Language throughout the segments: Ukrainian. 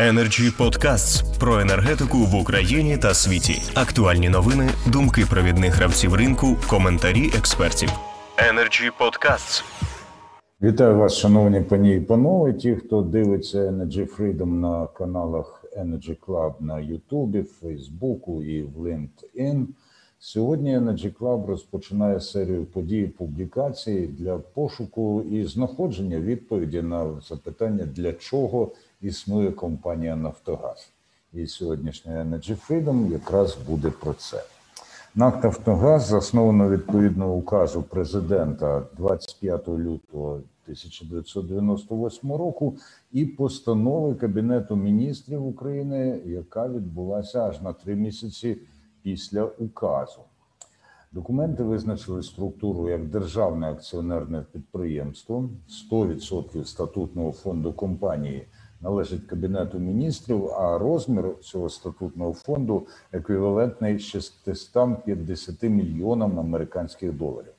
Energy Podcasts про енергетику в Україні та світі. Актуальні новини, думки провідних гравців ринку, коментарі експертів. Energy Podcasts. Вітаю вас, шановні пані і панове. Ті, хто дивиться Energy Freedom на каналах Energy Club на Ютубі, Фейсбуку і в LinkedIn. Сьогодні Energy Club розпочинає серію подій публікацій для пошуку і знаходження відповіді на запитання, для чого існує компанія Нафтогаз. І сьогоднішня Energy Freedom якраз буде про це. НАК «Нафтогаз» засновано відповідно указу президента 25 лютого 1998 року і постанови Кабінету міністрів України, яка відбулася аж на три місяці після указу. Документи визначили структуру як державне акціонерне підприємство, 100% статутного фонду компанії належить Кабінету міністрів, а розмір цього статутного фонду еквівалентний 650 мільйонам американських доларів.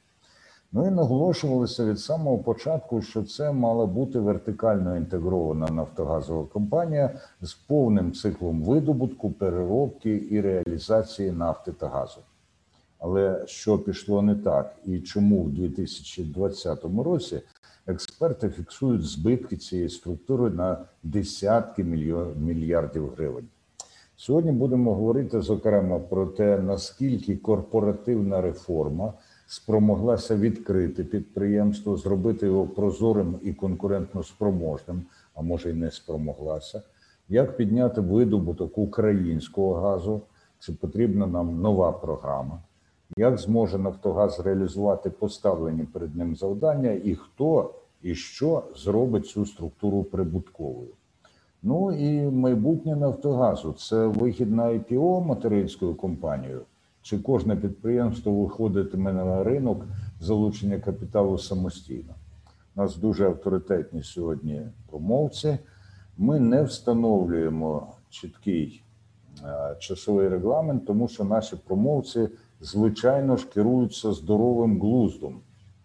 Ну і наголошувалося від самого початку, що це мала бути вертикально інтегрована нафтогазова компанія з повним циклом видобутку, переробки і реалізації нафти та газу. Але що пішло не так, і чому в 2020 році експерти фіксують збитки цієї структури на десятки мільярдів гривень? Сьогодні будемо говорити зокрема про те, наскільки корпоративна реформа спромоглася відкрити підприємство, зробити його прозорим і конкурентно спроможним, а може й не спромоглася. Як підняти видобуток українського газу? Чи потрібна нам нова програма? Як зможе Нафтогаз реалізувати поставлені перед ним завдання, і хто і що зробить цю структуру прибутковою? Ну і майбутнє Нафтогазу це вихід на IPO материнською компанією. Чи кожне підприємство виходитиме на ринок залучення капіталу самостійно? У нас дуже авторитетні сьогодні промовці. Ми не встановлюємо чіткий е, часовий регламент, тому що наші промовці, звичайно ж, керуються здоровим глуздом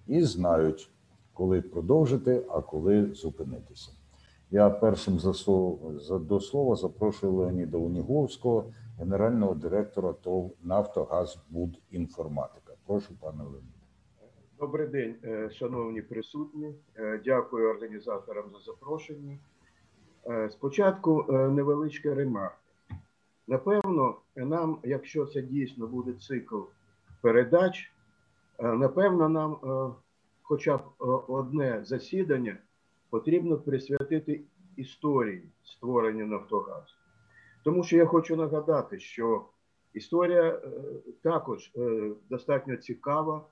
і знають, коли продовжити, а коли зупинитися. Я першим до слова запрошую Леоніда Уніговського, генерального директора ТОВ «Нафтогазбудінформатика». Прошу, пане Леоніде. Добрий день, е, шановні присутні. Е, дякую організаторам за запрошення. Е, спочатку невеличка ремарка. Напевно, нам, якщо це дійсно буде цикл передач, напевно, нам хоча б одне засідання потрібно присвятити історії створення Нафтогазу. Тому що я хочу нагадати, що історія е, також е, достатньо цікава,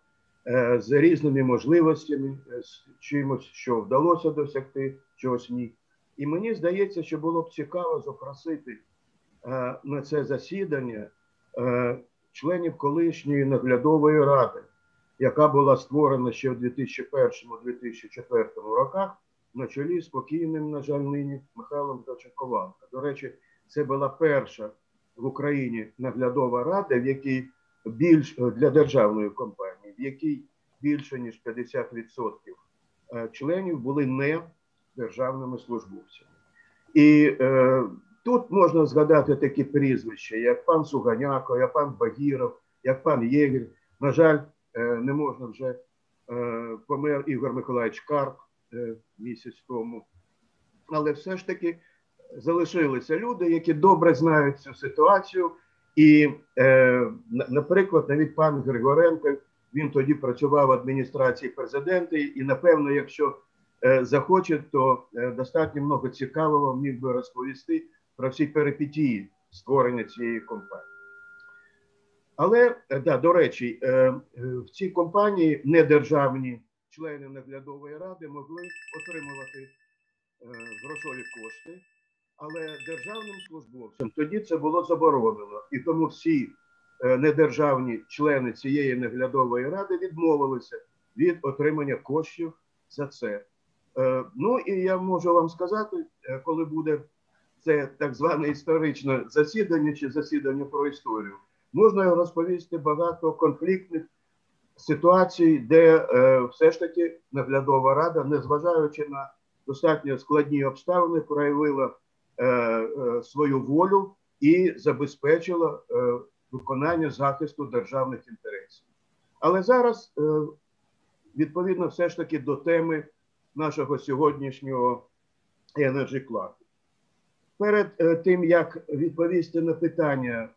е, з різними можливостями, з чимось, що вдалося досягти, чогось ні. І мені здається, що було б цікаво запросити на це засідання членів колишньої наглядової ради, яка була створена ще в 2001-2004 роках на чолі з покійним, на жаль, нині Михайлом Дочакованка. До речі, це була перша в Україні наглядова рада, в якій більш для державної компанії, в якій більше ніж 50% е, членів були не державними службовцями. І е, тут можна згадати такі прізвища, як пан Суганяко, як пан Багіров, як пан Єгер. На жаль, е, не можна вже е, помер Ігор Миколаївич Карп, Е, місяць тому. Але все ж таки залишилися люди, які добре знають цю ситуацію. І, наприклад, навіть пан Григоренко він тоді працював в адміністрації президента, і, напевно, якщо захоче, то достатньо много цікавого міг би розповісти про всі перипетії створення цієї компанії. Але е, да, до речі, е, е, в цій компанії недержавні члени наглядової ради могли отримувати грошові кошти, але державним службовцям тоді це було заборонено. І тому всі недержавні члени цієї наглядової ради відмовилися від отримання коштів за це. Ну і я можу вам сказати, коли буде це так зване історичне засідання чи засідання про історію, можна розповісти багато конфліктних ситуацій, де е, все ж таки наглядова рада, незважаючи на достатньо складні обставини, проявила свою волю і забезпечила виконання захисту державних інтересів. Але зараз, відповідно, все ж таки до теми нашого сьогоднішнього Energy Club. Перед тим як відповісти на питання,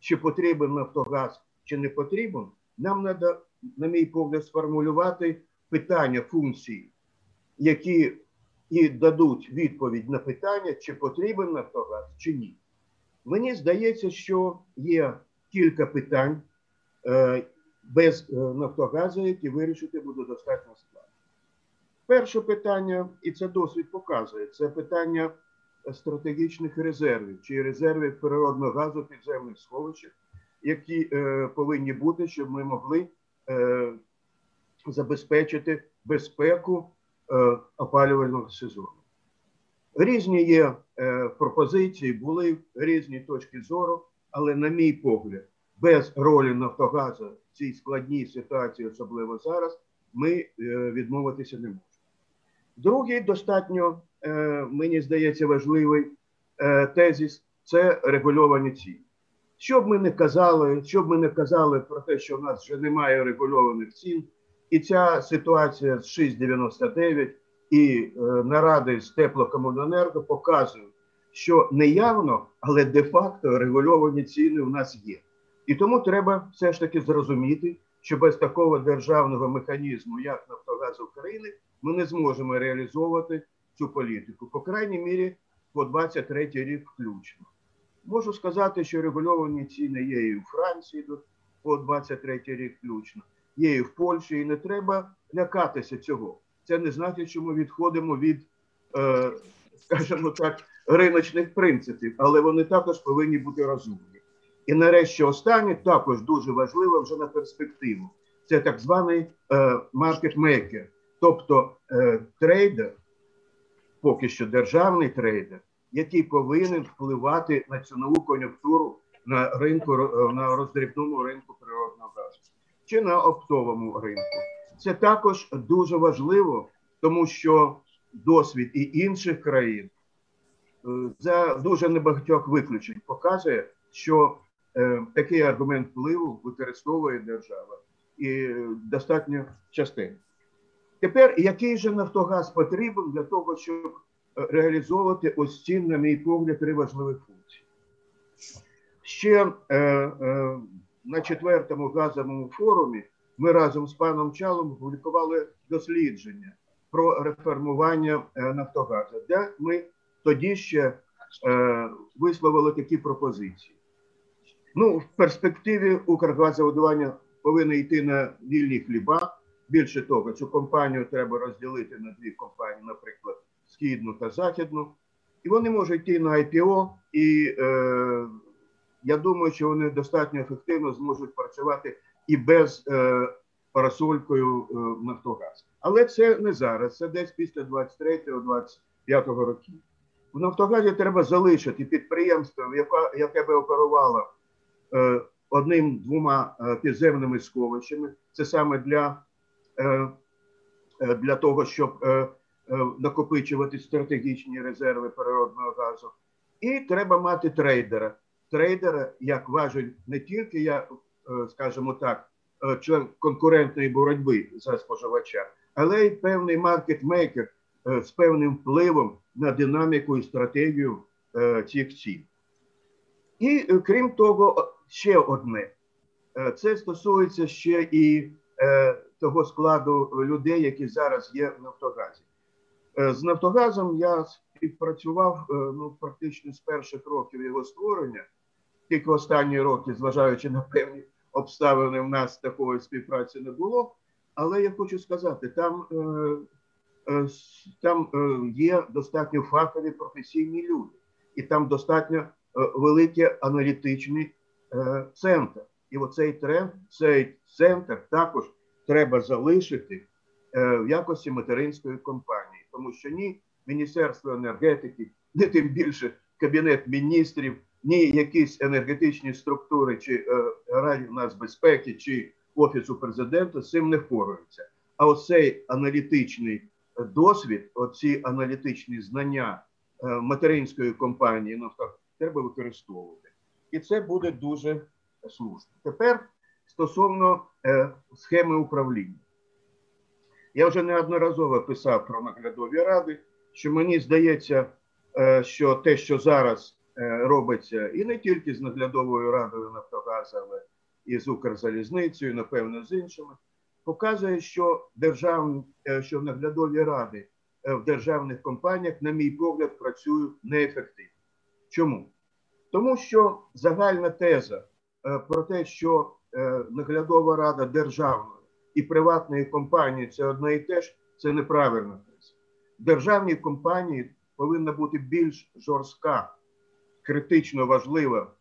чи потрібен Нафтогаз, чи не потрібен, нам треба, на мій погляд, сформулювати питання функції, які і дадуть відповідь на питання, чи потрібен Нафтогаз, чи ні. Мені здається, що є кілька питань е, без е, Нафтогазу, які вирішити буде достатньо складно. Перше питання, і це досвід показує, це питання стратегічних резервів чи резервів природного газу підземних сховищах, які е, повинні бути, щоб ми могли е, забезпечити безпеку е, опалювального сезону. Різні є е, пропозиції, були різні точки зору, але, на мій погляд, без ролі Нафтогазу в цій складній ситуації, особливо зараз, ми е, відмовитися не можемо. Другий достатньо, мені здається, важливий е, тезіс це регульовані ціни. Що б ми не казали, що б ми не казали про те, що в нас вже немає регульованих цін, і ця ситуація з 6,99 і е, наради з теплокомуненерго показують, що неявно, але де-факто регульовані ціни у нас є. І тому треба все ж таки зрозуміти, що без такого державного механізму, як Нафтогаз України, ми не зможемо реалізовувати цю політику, по крайній мірі, по 23 рік включно. Можу сказати, що регульовані ціни є і у Франції по 23 рік включно, є і в Польщі, і не треба лякатися цього. Це не значить, що ми відходимо від, е, скажімо так, риночних принципів, але вони також повинні бути розумні. І нарешті останнє також дуже важливо вже на перспективу. Це так званий маркетмейкер, тобто е, трейдер, поки що державний трейдер, який повинен впливати на цінову кон'юнктуру на ринку на роздрібному ринку природного газу чи на оптовому ринку. Це також дуже важливо, тому що досвід і інших країн е, за дуже небагатьох виключень показує, що е, такий аргумент впливу використовує держава і достатньо частенько. Тепер який же Нафтогаз потрібен для того, щоб е, реалізовувати ось ці, на мій погляд, три важливі функції? Ще е, е, на четвертому газовому форумі ми разом з паном Чалом опублікували дослідження про реформування е, Нафтогазу, де ми тоді ще е, висловили такі пропозиції. Ну, в перспективі Укргазовидування повинно йти на вільні хліба. Більше того, цю компанію треба розділити на дві компанії, наприклад, східну та західну, і вони можуть йти на IPO, і е, я думаю, що вони достатньо ефективно зможуть працювати і без е, парасолькою е, Нафтогаз. Але це не зараз, це десь після 23-25 років. В Нафтогазі треба залишити підприємство, яке, яке би оперувало е, одним-двома е, підземними сховищами. Це саме для для того, щоб накопичувати стратегічні резерви природного газу. І треба мати трейдера. Трейдера, як важить не тільки я, скажімо так, член конкурентної боротьби за споживача, але й певний маркетмейкер з певним впливом на динаміку і стратегію цих цін. І крім того, ще одне. Е, це стосується ще і е, того складу людей, які зараз є в Нафтогазі. Е, з Нафтогазом я співпрацював ну, практично з перших років його створення, тільки останні роки, зважаючи на певні обставини, в нас такої співпраці не було. Але я хочу сказати, там там є достатньо фахові професійні люди, і там достатньо великий аналітичний Е, центр. І оцей тренд, цей центр також треба залишити е, в якості материнської компанії, тому що ні Міністерство енергетики, ні тим більше Кабінет міністрів, ні якісь енергетичні структури чи е, Раді нацбезпеки, чи Офісу президента з цим не впораються. А оцей аналітичний досвід, оці аналітичні знання е, материнської компанії «Нафтогаз» треба використовувати. І це буде дуже слушно. Тепер стосовно е, схеми управління. Я вже неодноразово писав про наглядові ради, що мені здається, е, що те, що зараз е, робиться, і не тільки з наглядовою радою Нафтогазу, але і з Укрзалізницею, напевно, з іншими, показує, що державні, е, що наглядові ради в державних компаніях, на мій погляд, працюють неефективно. Чому? Тому що загальна теза про те, що наглядова рада державної і приватної компанії це одне і те ж, це. В державній компанії повинна бути більш жорстка, критично важлива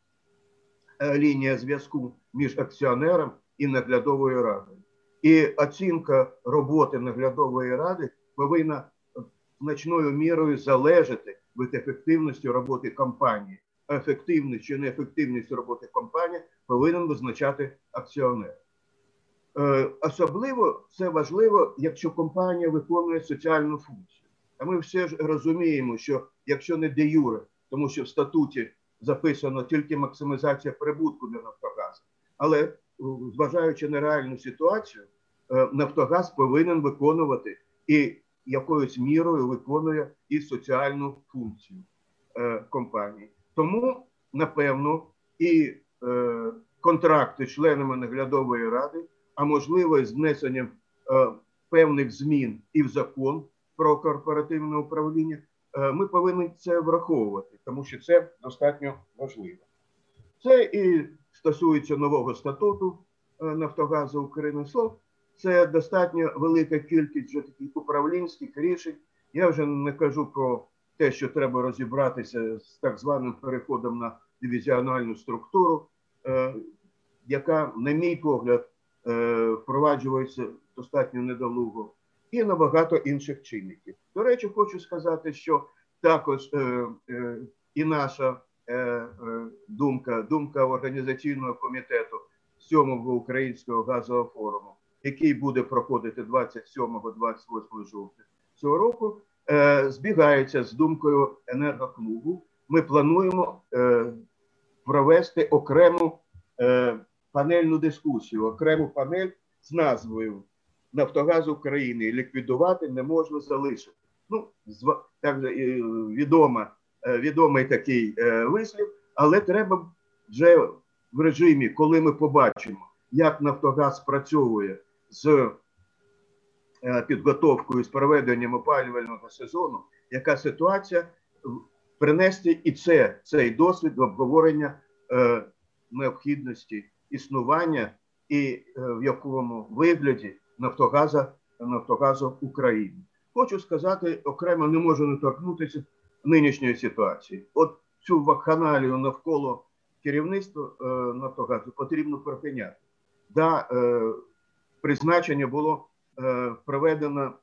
е, лінія зв'язку між акціонером і наглядовою радою. І оцінка роботи наглядової ради повинна значною мірою залежати від ефективності роботи компанії. Ефективність чи неефективність роботи компанії повинен визначати акціонер. Е, особливо це важливо, якщо компанія виконує соціальну функцію. А ми всі ж розуміємо, що якщо не де юре, тому що в статуті записано тільки максимізація прибутку для Нафтогазу, але е, зважаючи на реальну ситуацію, е, Нафтогаз повинен виконувати і якоюсь мірою виконує і соціальну функцію компанії. Тому, напевно, і е, контракти членами наглядової ради, а можливо, з внесенням е, певних змін і в закон про корпоративне управління, е, ми повинні це враховувати, тому що це достатньо важливо. Це і стосується нового статуту е, Нафтогазу України. Слово, це достатньо велика кількість вже таких управлінських рішень. Я вже не кажу про те, що треба розібратися з так званим переходом на дивізіональну структуру, е, яка, на мій погляд, е, впроваджується достатньо недолуго, і на багато інших чинників. До речі, хочу сказати, що також е, і наша думка, думка організаційного комітету сьомого українського газового форуму, який буде проходити 27-28 жовтня цього року, е, збігається з думкою енергоклубу. Ми плануємо е, провести окрему е, панельну дискусію, окрему панель з назвою Нафтогаз України ліквідувати не можна залишити. Ну, так відома, відомий такий вислів, але треба вже в режимі, коли ми побачимо, як Нафтогаз працює з підготовкою з проведенням опалювального сезону, яка ситуація принести і це цей досвід в обговорення е, необхідності існування і е, в якому вигляді Нафтогаза Нафтогазу України. Хочу сказати, окремо не можу не торкнутися нинішньої ситуації. От цю вакханалію навколо керівництва е, Нафтогазу потрібно припиняти. Да, е, призначення було е, проведено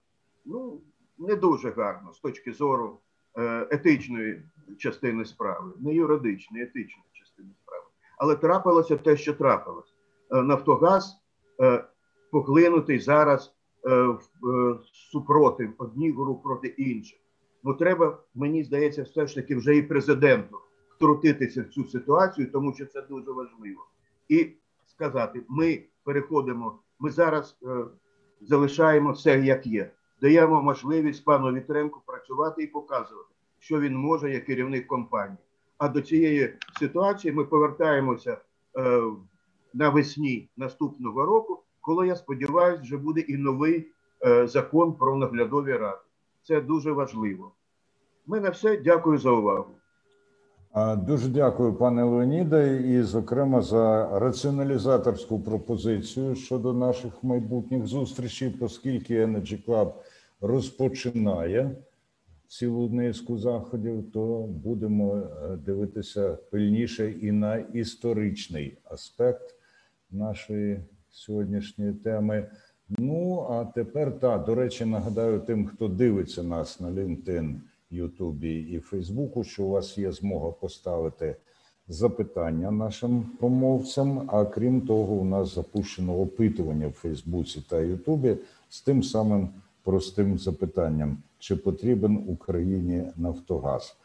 ну, не дуже гарно з точки зору е, етичної частини справи, не юридичної, етичної частини справи. Але трапилося те, що трапилось. Е, Нафтогаз поглинутий зараз в супротив одні груп проти інших. Ну треба, мені здається, все ж таки вже і президенту втрутитися в цю ситуацію, тому що це дуже важливо. І сказати: ми переходимо, ми зараз залишаємо все як є, даємо можливість пану Вітренку працювати і показувати, що він може як керівник компанії. А до цієї ситуації ми повертаємося е, навесні наступного року, коли я сподіваюся, вже буде і новий е, закон про наглядові ради. Це дуже важливо. У мене все. Дякую за увагу. Дуже дякую, пане Леоніде, і, зокрема, за раціоналізаторську пропозицію щодо наших майбутніх зустрічей, оскільки Energy Club розпочинає цілу низку заходів, то будемо е, дивитися пильніше і на історичний аспект нашої сьогоднішньої теми. Ну а тепер так, до речі, нагадаю тим, хто дивиться нас на LinkedIn, Ютубі і Фейсбуку, що у вас є змога поставити запитання нашим промовцям. А крім того, у нас запущено опитування в Фейсбуці та Ютубі з тим самим простим запитанням: чи потрібен Україні Нафтогаз?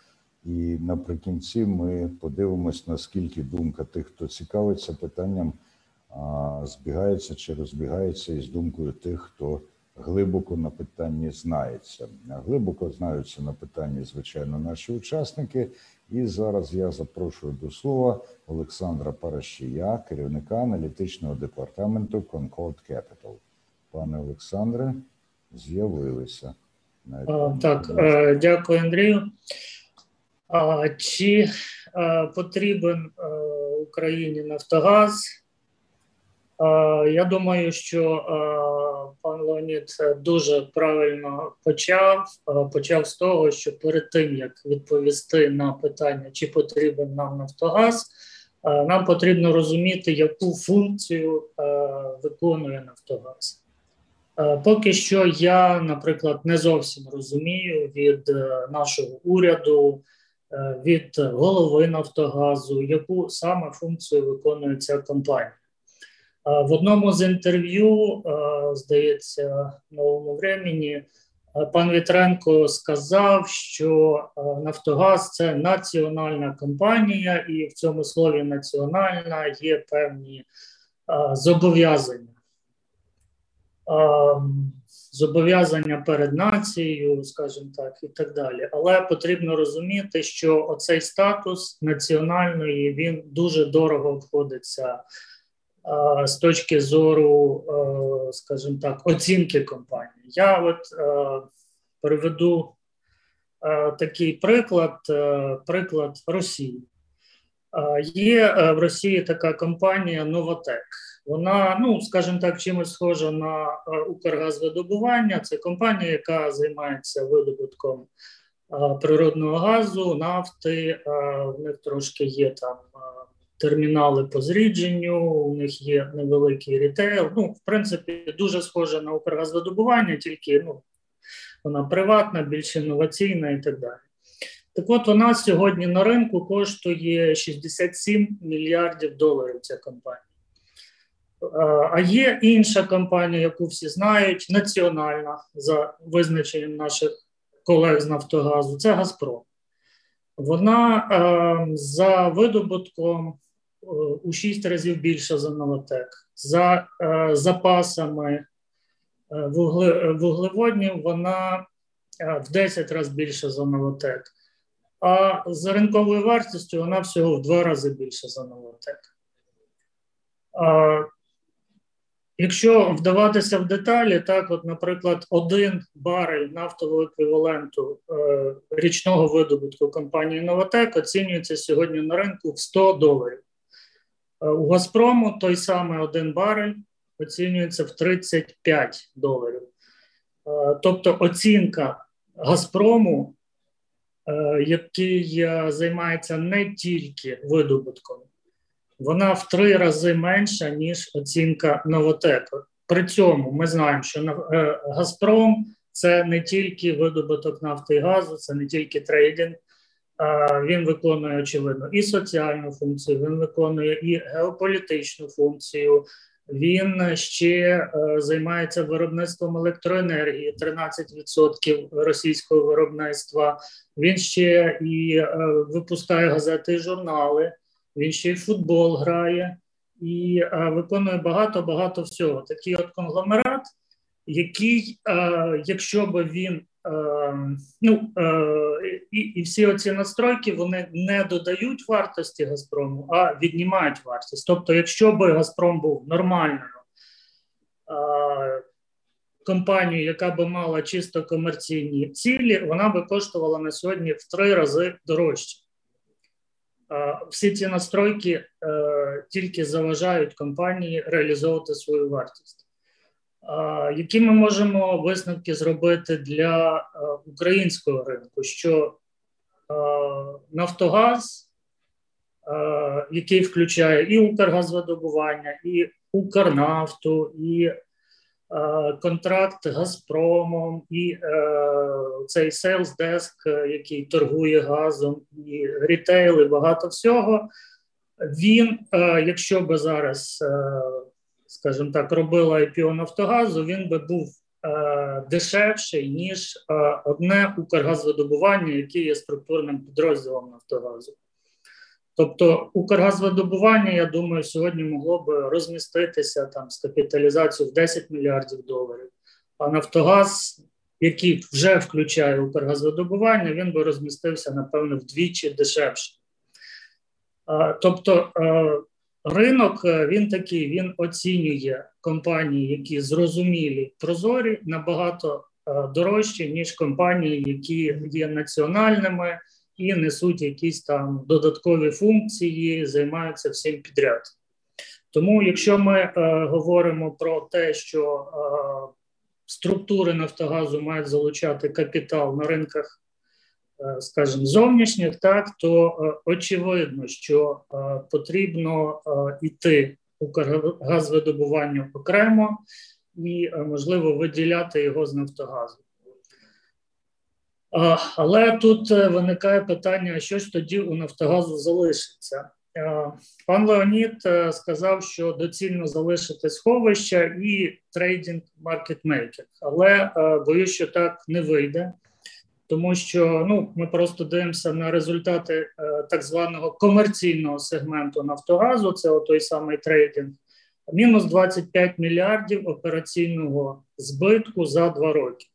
І наприкінці ми подивимось, наскільки думка тих, хто цікавиться питанням, збігається чи розбігається із думкою тих, хто глибоко на питанні знається. Глибоко знаються на питанні, звичайно, наші учасники. І зараз я запрошую до слова Олександра Паращія, керівника аналітичного департаменту Concord Capital. Пане Олександре, з'явилися. Так, е, дякую, Андрію. Чи е, потрібен е, Україні Нафтогаз? Я думаю, що пан Леонід дуже правильно почав. Почав з того, що перед тим як відповісти на питання, чи потрібен нам Нафтогаз, нам потрібно розуміти, яку функцію виконує Нафтогаз. Поки що я, наприклад, не зовсім розумію від е, нашого уряду, е, від голови Нафтогазу, яку саме функцію виконує ця компанія. В одному з інтерв'ю, здається, новому времені, пан Вітренко сказав, що Нафтогаз це національна компанія, і в цьому слові національна є певні зобов'язання. Зобов'язання перед нацією, скажімо так, і так далі. Але потрібно розуміти, що оцей статус національної він дуже дорого обходиться з точки зору, скажімо так, оцінки компанії. Я от приведу такий приклад, приклад Росії. Є в Росії така компанія Новотек. Вона, ну скажімо так, чимось схожа на Укргазвидобування. Це компанія, яка займається видобутком природного газу, нафти. В них трошки є там термінали по зрідженню, у них є невеликий рітейл. Ну, в принципі, дуже схоже на Укргазвидобування, тільки ну, вона приватна, більш інноваційна і так далі. Так от вона сьогодні на ринку коштує 67 мільярдів доларів. Ця компанія. А є інша компанія, яку всі знають, національна за визначенням наших колег з Нафтогазу. Це Газпром. Вона е, за видобутком у 6 разів більша за Новотек. За е, запасами е, вугле, вуглеводнів вона е, в 10 разів більша за Новотек. А за ринковою вартістю вона всього в два рази більша за Новотек. А, Якщо вдаватися в деталі, так, от, наприклад, один барель нафтового еквіваленту е, річного видобутку компанії Новотек оцінюється сьогодні на ринку в 100 доларів. Е, у Газпрому той самий один барель оцінюється в 35 доларів. Е, тобто оцінка Газпрому Е, який займається не тільки видобутком, вона в три рази менша, ніж оцінка Новотеку. При цьому ми знаємо, що Газпром це не тільки видобуток нафти і газу, це не тільки трейдинг. Він виконує очевидно і соціальну функцію, він виконує і геополітичну функцію, він ще е, займається виробництвом електроенергії, 13% російського виробництва. Він ще і е, випускає газети і журнали. Він ще й футбол грає і е, виконує багато багато всього. Такий от конгломерат, який, якщо би він ну, е, і і всі оці настройки вони не додають вартості Газпрому, а віднімають вартість. Тобто, якщо би Газпром був нормальною е, компанією, яка би мала чисто комерційні цілі, вона би коштувала на сьогодні в три рази дорожче. Е, всі ці настройки тільки заважають компанії реалізовувати свою вартість. Які ми можемо висновки зробити для українського ринку? Що Нафтогаз, який включає і Укргазвидобування, і Укрнафту, і контракт Газпромом, і е, цей Desk, який торгує газом, і рітейл, багато всього. Він, е, якщо би зараз е, скажімо так, робила IPO Нафтогазу, він би був дешевший ніж одне Укргазвидобування, яке є структурним підрозділом Нафтогазу. Тобто Укргазвидобування, я думаю, сьогодні могло би розміститися там з капіталізацією в 10 мільярдів доларів. А Нафтогаз, який вже включає Укргазвидобування, він би розмістився, напевно, вдвічі дешевше. Тобто ринок він такий, він оцінює компанії, які зрозумілі, прозорі, набагато дорожче, ніж компанії, які є національними і несуть якісь там додаткові функції, займаються всім підряд. Тому, якщо ми е, говоримо про те, що е, структури Нафтогазу мають залучати капітал на ринках, е, скажімо, зовнішніх, так то е, очевидно, що е, потрібно йти Укргазвидобуванню окремо і можливо виділяти його з Нафтогазу. Але тут е, виникає питання: що ж тоді у Нафтогазу залишиться? Пан Леонід е, сказав, що доцільно залишити сховища і трейдинг маркетмейкінг, але е, боюсь, що так не вийде, тому що ну ми просто дивимося на результати так званого комерційного сегменту Нафтогазу. Це той самий трейдинг, мінус 25 мільярдів операційного збитку за два роки.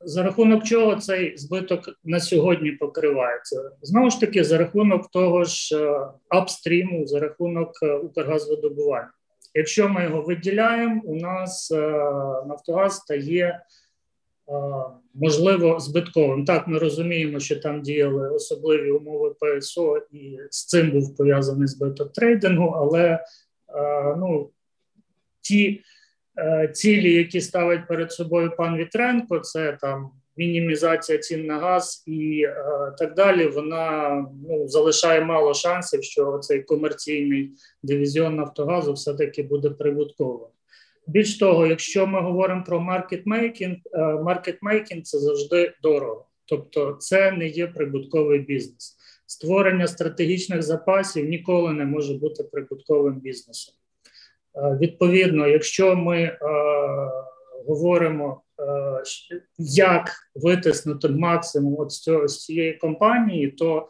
За рахунок чого цей збиток на сьогодні покривається? Знову ж таки, за рахунок того ж е, апстріму, за рахунок е, Укргазвидобування. Якщо ми його виділяємо, у нас е, Нафтогаз стає можливо збитковим. Так, ми розуміємо, що там діяли особливі умови ПСО, і з цим був пов'язаний збиток трейдингу, але ну, ті. Е, цілі, які ставить перед собою пан Вітренко, це там мінімізація цін на газ і е, так далі. Вона ну залишає мало шансів, що цей комерційний дивізіон Нафтогазу все таки буде прибутковим. Більш того, якщо ми говоримо про маркетмейкінг, маркетмейкінг це завжди дорого, тобто це не є прибутковий бізнес. Створення стратегічних запасів ніколи не може бути прибутковим бізнесом. Е, відповідно, якщо ми е, говоримо, е, як витиснути максимум от з, цього, цієї компанії, то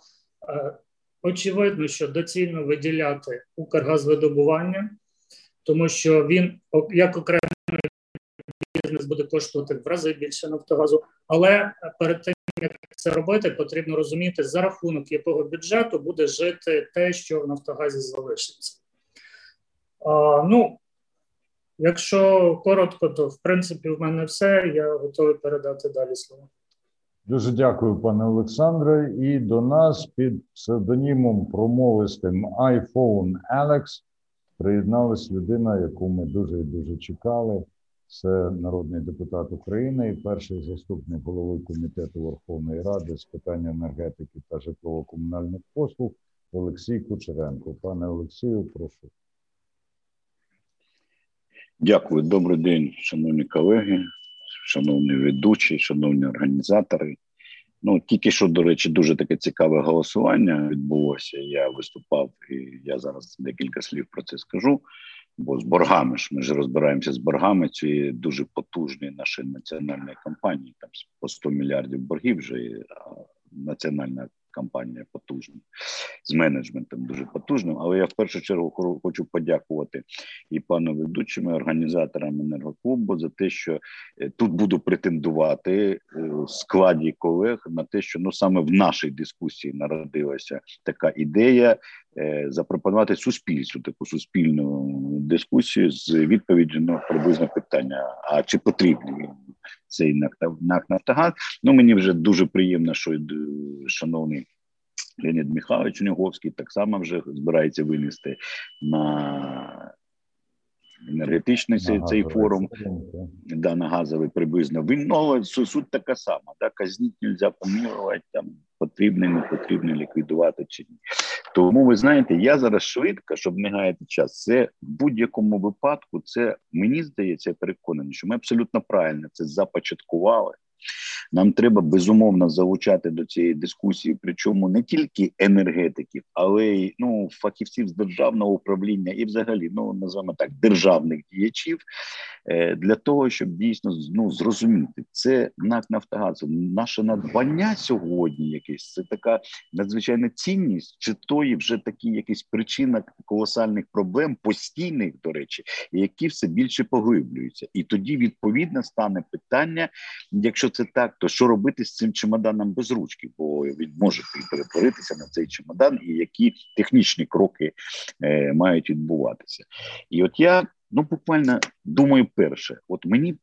очевидно, що доцільно виділяти Укргазвидобування, тому що він як окремий бізнес буде коштувати в рази більше Нафтогазу, але перед тим як це робити, потрібно розуміти за рахунок якого бюджету буде жити те, що в Нафтогазі залишиться. А, Ну, якщо коротко, то в принципі в мене все. Я готовий передати далі слово. Дуже дякую, пане Олександре. І до нас під псевдонімом промовистим iPhone Alex приєдналась людина, яку ми дуже і дуже чекали. Це народний депутат України і перший заступник голови комітету Верховної Ради з питань енергетики та житлово-комунальних послуг Олексій Кучеренко. Пане Олексію, прошу. Дякую, добрий день, шановні колеги, шановні ведучі, шановні організатори. Ну тільки що, до речі, дуже таке цікаве голосування відбулося. Я виступав і я зараз декілька слів про це скажу. Бо з боргами ж ми ж розбираємося з боргами цієї дуже потужної нашої національної компанії. Там по 100 мільярдів боргів вже національна кампанія потужна з менеджментом дуже потужним. Але я в першу чергу хочу подякувати і пану ведучим, організаторам енергоклубу за те, що е, тут буду претендувати е, складі колег на те, що ну саме в нашій дискусії народилася така ідея. Е, запропонувати суспільству таку суспільну дискусію з відповіддю на приблизно питання: а чи потрібний він цей НАК Нафтогаз? Ну мені вже дуже приємно, що шановний Леонід Михайлович Неговський так само вже збирається винести на енергетичний цей, цей форум да, на газовий приблизно. Він ну, суть така сама. Да, казніть нельзя помилувати, там потрібно, не потрібно ліквідувати чи ні. Тому ви знаєте, я зараз швидко, щоб не гаяти час. Це в будь-якому випадку, це мені здається, я переконаний, що ми абсолютно правильно це започаткували. Нам треба безумовно залучати до цієї дискусії, причому не тільки енергетиків, але й ну фахівців з державного управління і, взагалі, ну називаємо так, державних діячів е, для того, щоб дійсно ну, зрозуміти це НАК Нафтогаз, наше надбання сьогодні. Якесь це така надзвичайна цінність, чи то і вже такі якісь причина колосальних проблем, постійних до речі, які все більше поглиблюються, і тоді відповідно стане питання, якщо це так, то що робити з цим чемоданом без ручки? Бо він може перетворитися на цей чемодан, і які технічні кроки е, мають відбуватися. І от я ну буквально думаю, перше, от мені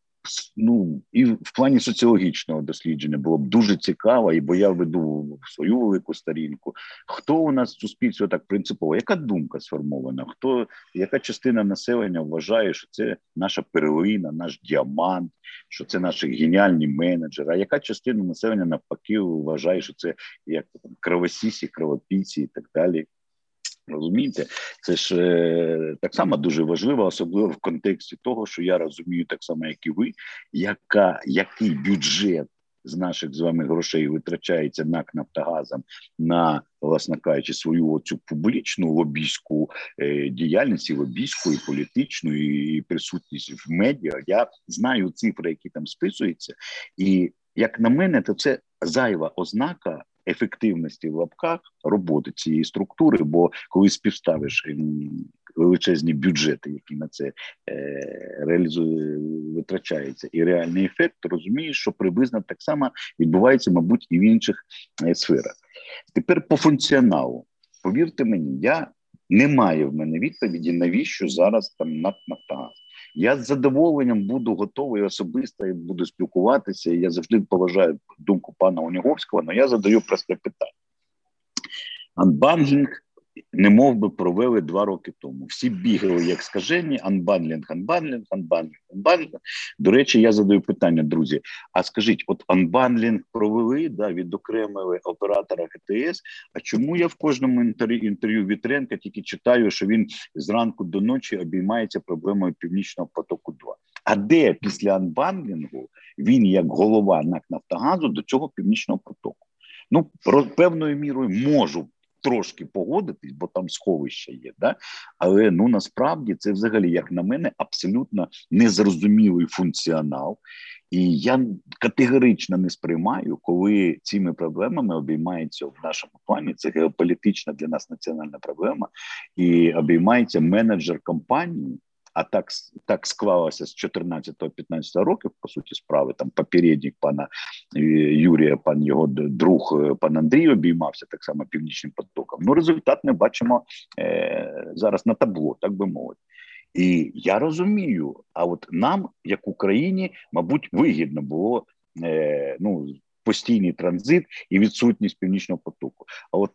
ну і в плані соціологічного дослідження було б дуже цікаво, і бо я веду свою велику сторінку. Хто у нас в суспільстві так принципово? Яка думка сформована? Хто яка частина населення вважає, що це наша перлина, наш діамант, що це наші геніальні менеджери? А яка частина населення навпаки вважає, що це як там кровосісі, кровопійці і так далі? Розумієте, це ж е, так само дуже важливо, особливо в контексті того, що я розумію, так само, як і ви, яка який бюджет з наших з вами грошей витрачається НАК Нафтогазом на, власне кажучи, свою оцю публічну лобійську е, діяльність, і лобійську, і політичну, і присутність в медіа. Я знаю цифри, які там списуються, і як на мене, то це зайва ознака ефективності в лапках роботи цієї структури. Бо коли співставиш величезні бюджети, які на це е, реалізує витрачаються, і реальний ефект, розумієш, що приблизно так само відбувається, мабуть, і в інших е, сферах. Тепер по функціоналу, повірте мені, я не маю в мене відповіді, навіщо зараз там НАК Нафтогаз. Я з задоволенням буду готовий особисто і буду спілкуватися. Я завжди поважаю думку пана Уніговського, але я задаю просте питання. Анбандлінг немовби провели два роки тому. Всі бігали, як скажені, анбандлінг, анбандлінг, анбандлінг, анбандлінг. До речі, я задаю питання, друзі. А скажіть, от анбандлінг провели, да, відокремили оператора ГТС. А чому я в кожному інтерв'ю Вітренка тільки читаю, що він зранку до ночі обіймається проблемою північного потоку? 2 а де після анбанлінгу він, як голова НАК Нафтогазу, до цього північного потоку? Ну, певною мірою можу трошки погодитись, бо там сховище є. Да? Але ну насправді це взагалі, як на мене, абсолютно незрозумілий функціонал. І я категорично не сприймаю, коли цими проблемами обіймається в нашому плані. Це геополітична для нас національна проблема, і обіймається менеджер компанії а так так склалося з 14-15 років, по суті, справи там попередник пана е, Юрія, пан його друг, е, пан Андрій обіймався так само північним потоком. Ну, результат ми бачимо е, зараз на табло, так би мовити. І я розумію, а от нам, як Україні, мабуть, вигідно було е, ну постійний транзит і відсутність північного потоку. А от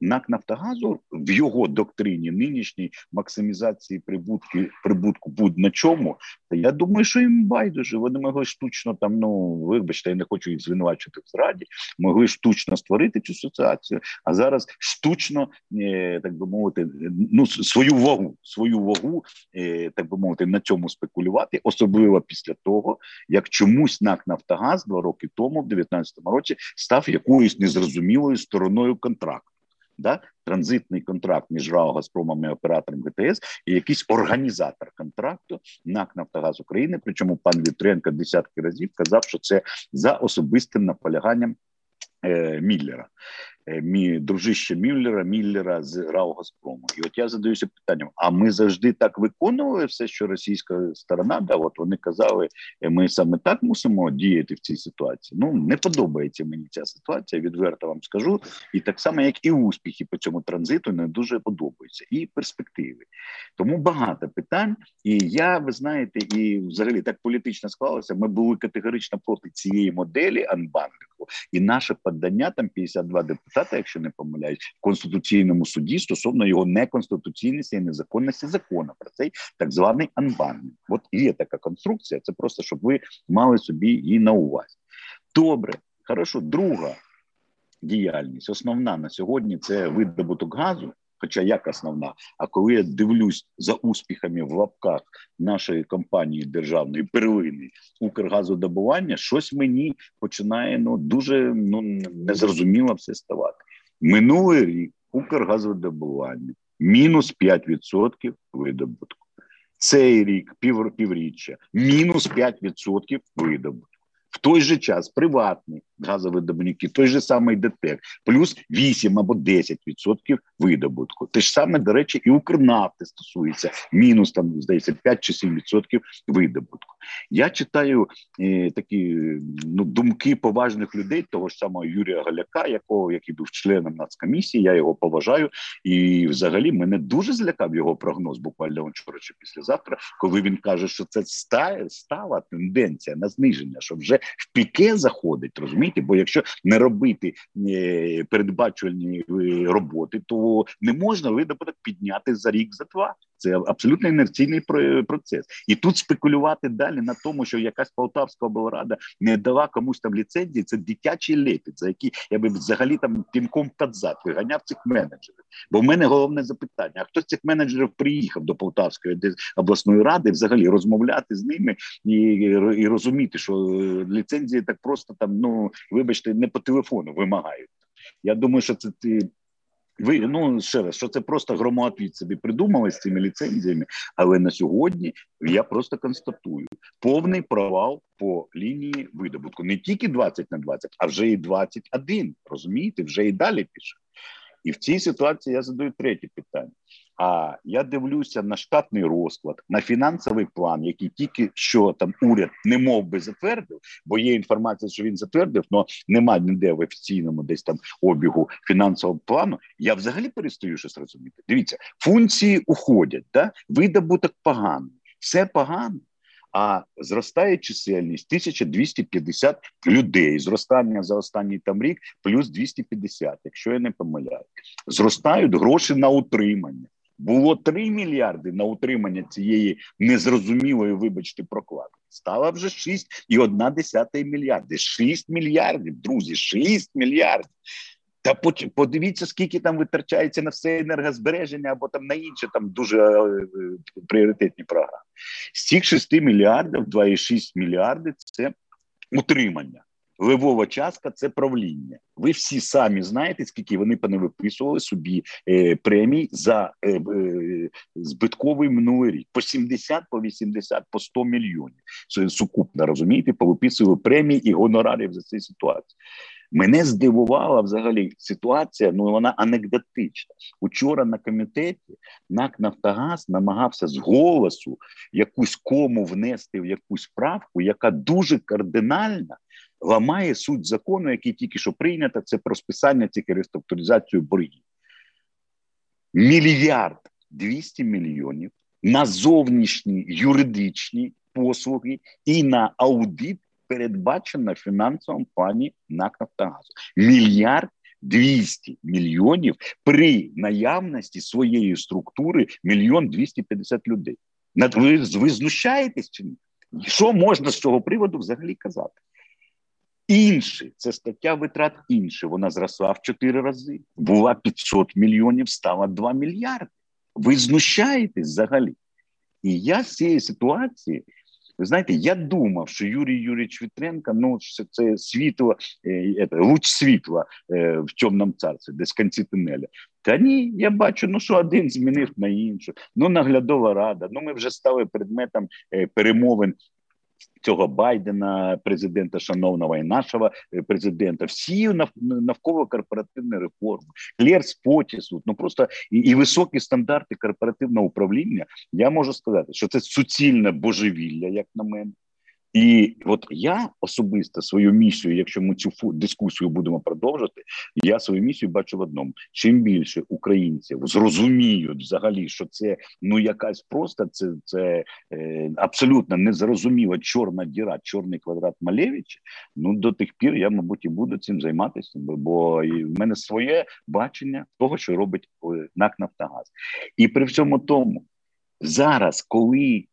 НАК Нафтогазу в його доктрині нинішній максимізації прибутки прибутку будь на чому, та я думаю, що їм байдуже. Вони могли штучно там. Ну вибачте, я не хочу їх звинувачити в зраді. Могли штучно створити цю ситуацію, а зараз штучно е, так би мовити, ну свою вагу, свою вагу, е, так би мовити, на цьому спекулювати, особливо після того, як чомусь НАК Нафтогаз два роки тому, в 19 2014 році став якоюсь незрозумілою стороною контракту. Да? Транзитний контракт між РАО Газпромом і оператором ГТС і якийсь організатор контракту НАК Нафтогаз України. Причому пан Вітренко десятки разів казав, що це за особистим наполяганням е, Міллера. Е, мій дружище Мюллера, Міллера з РАО Газпрому. І от я задаюся питанням: а ми завжди так виконували все, що російська сторона, да, от вони казали, «Е, ми саме так мусимо діяти в цій ситуації. Ну не подобається мені ця ситуація, відверто вам скажу. І так само, як і успіхи по цьому транзиту, не дуже подобаються, і перспективи. Тому багато питань. І я, ви знаєте, і взагалі так політично склалося. Ми були категорично проти цієї моделі анбанкінгу, і наше подання там 52 депутати якщо не помиляюсь, в конституційному суді стосовно його неконституційності і незаконності закону про цей так званий анбанінг. От є така конструкція. Це просто щоб ви мали собі її на увазі. Добре, хорошо, друга діяльність, основна на сьогодні це видобуток газу. Хоча як основна, а коли я дивлюсь за успіхами в лапках нашої компанії державної первини Укргазодобування, щось мені починає ну дуже ну незрозуміло все ставати. Минулий рік Укргазодобування мінус 5% видобутку. Цей рік пів, півріччя мінус 5% видобутку. В той же час приватний газовидобувники, той же самий ДТЕК, плюс 8 або 10% видобутку. Те ж саме, до речі, і Укрнафти стосується мінус там, здається, 5 чи 7% видобутку. Я читаю е, такі ну, думки поважних людей, того ж самого Юрія Галяка, якого який був членом нацкомісії, я його поважаю. І взагалі мене дуже злякав його прогноз, буквально вчора чи післязавтра, коли він каже, що це стала тенденція на зниження, що вже в піке заходить, розумієте? Розумієте? Бо якщо не робити е, передбачувальні е, роботи, то не можна видобуток підняти за рік, за два. Це абсолютно інерційний процес, і тут спекулювати далі на тому, що якась Полтавська облрада не дала комусь там ліцензії. Це дитячий лепіт, за який я би взагалі там пінком кадзат виганяв цих менеджерів. Бо в мене головне запитання: а хто з цих менеджерів приїхав до Полтавської обласної ради, взагалі розмовляти з ними і і розуміти, що е, ліцензії так просто там, ну вибачте, не по телефону вимагають. Я думаю, що це. Ви ну ще раз, що це просто громоотвіт собі придумали з цими ліцензіями, але на сьогодні я просто констатую повний провал по лінії видобутку. Не тільки 20 на 20, а вже і 21, Розумієте, вже і далі пише. І в цій ситуації я задаю третє питання: а я дивлюся на штатний розклад, на фінансовий план, який тільки що там уряд не мов би затвердив, бо є інформація, що він затвердив, але немає ніде в офіційному десь там обігу фінансового плану. Я взагалі перестаю щось розуміти. Дивіться, функції уходять, да? видобуток поганий, все погано. А зростає чисельність 1250 людей. Зростання за останній там рік плюс 250, якщо я не помиляю. Зростають гроші на утримання. Було 3 мільярди на утримання цієї незрозумілої, вибачте, прокладки. Стало вже 6,1 мільярди. 6 мільярдів, друзі, 6 мільярдів. Та подивіться, скільки там витрачається на все енергозбереження або там на інші там дуже е, пріоритетні програми. З цих 6 мільярдів, 2,6 мільярди це утримання. Левова частка це правління. Ви всі самі знаєте, скільки вони поневиписували собі е, премій за е, е, збитковий минулий рік по 70, по 80, по 100 мільйонів. Це сукупно розумієте, повиписували премії і гонорарів за цю ситуацію. Мене здивувала взагалі ситуація. Ну вона анекдотична. Учора на комітеті НАК Нафтогаз намагався з голосу якусь кому внести в якусь правку, яка дуже кардинальна ламає суть закону, який тільки що прийнято, це про списання цих і реструктуризацію боргів. Мільярд 200 мільйонів на зовнішні юридичні послуги і на аудит передбачено в фінансовому плані НАК «Нафтогазу». Мільярд 200 мільйонів при наявності своєї структури мільйон 250 людей. Ви, ви знущаєтесь чи ні? Що можна з цього приводу взагалі казати? Інше це стаття витрат інше. Вона зросла в 4 рази. Була 500 мільйонів, стала 2 мільярди. Ви знущаєтесь взагалі. І я з цієї ситуації ви знаєте, я думав, що Юрій Юрійович Вітренко, ну це світло, е, луч світла е, в темному царстві, десь кінці тунеля. Та ні, я бачу, ну що один змінив на іншу. Ну наглядова рада. Ну ми вже стали предметом е, перемовин цього Байдена, президента шановного і нашого е, президента, всі навколо корпоративної реформи, Клерс Потісу, ну просто і, і високі стандарти корпоративного управління. Я можу сказати, що це суцільне божевілля, як на мене. І от я особисто свою місію, якщо ми цю дискусію будемо продовжити, я свою місію бачу в одному: чим більше українців зрозуміють взагалі, що це ну якась просто це це е, абсолютно незрозуміла чорна діра, чорний квадрат Малевича, Ну до тих пір я, мабуть, і буду цим займатися, бо в мене своє бачення того, що робить е, НАК Нафтогаз, і при всьому тому зараз, коли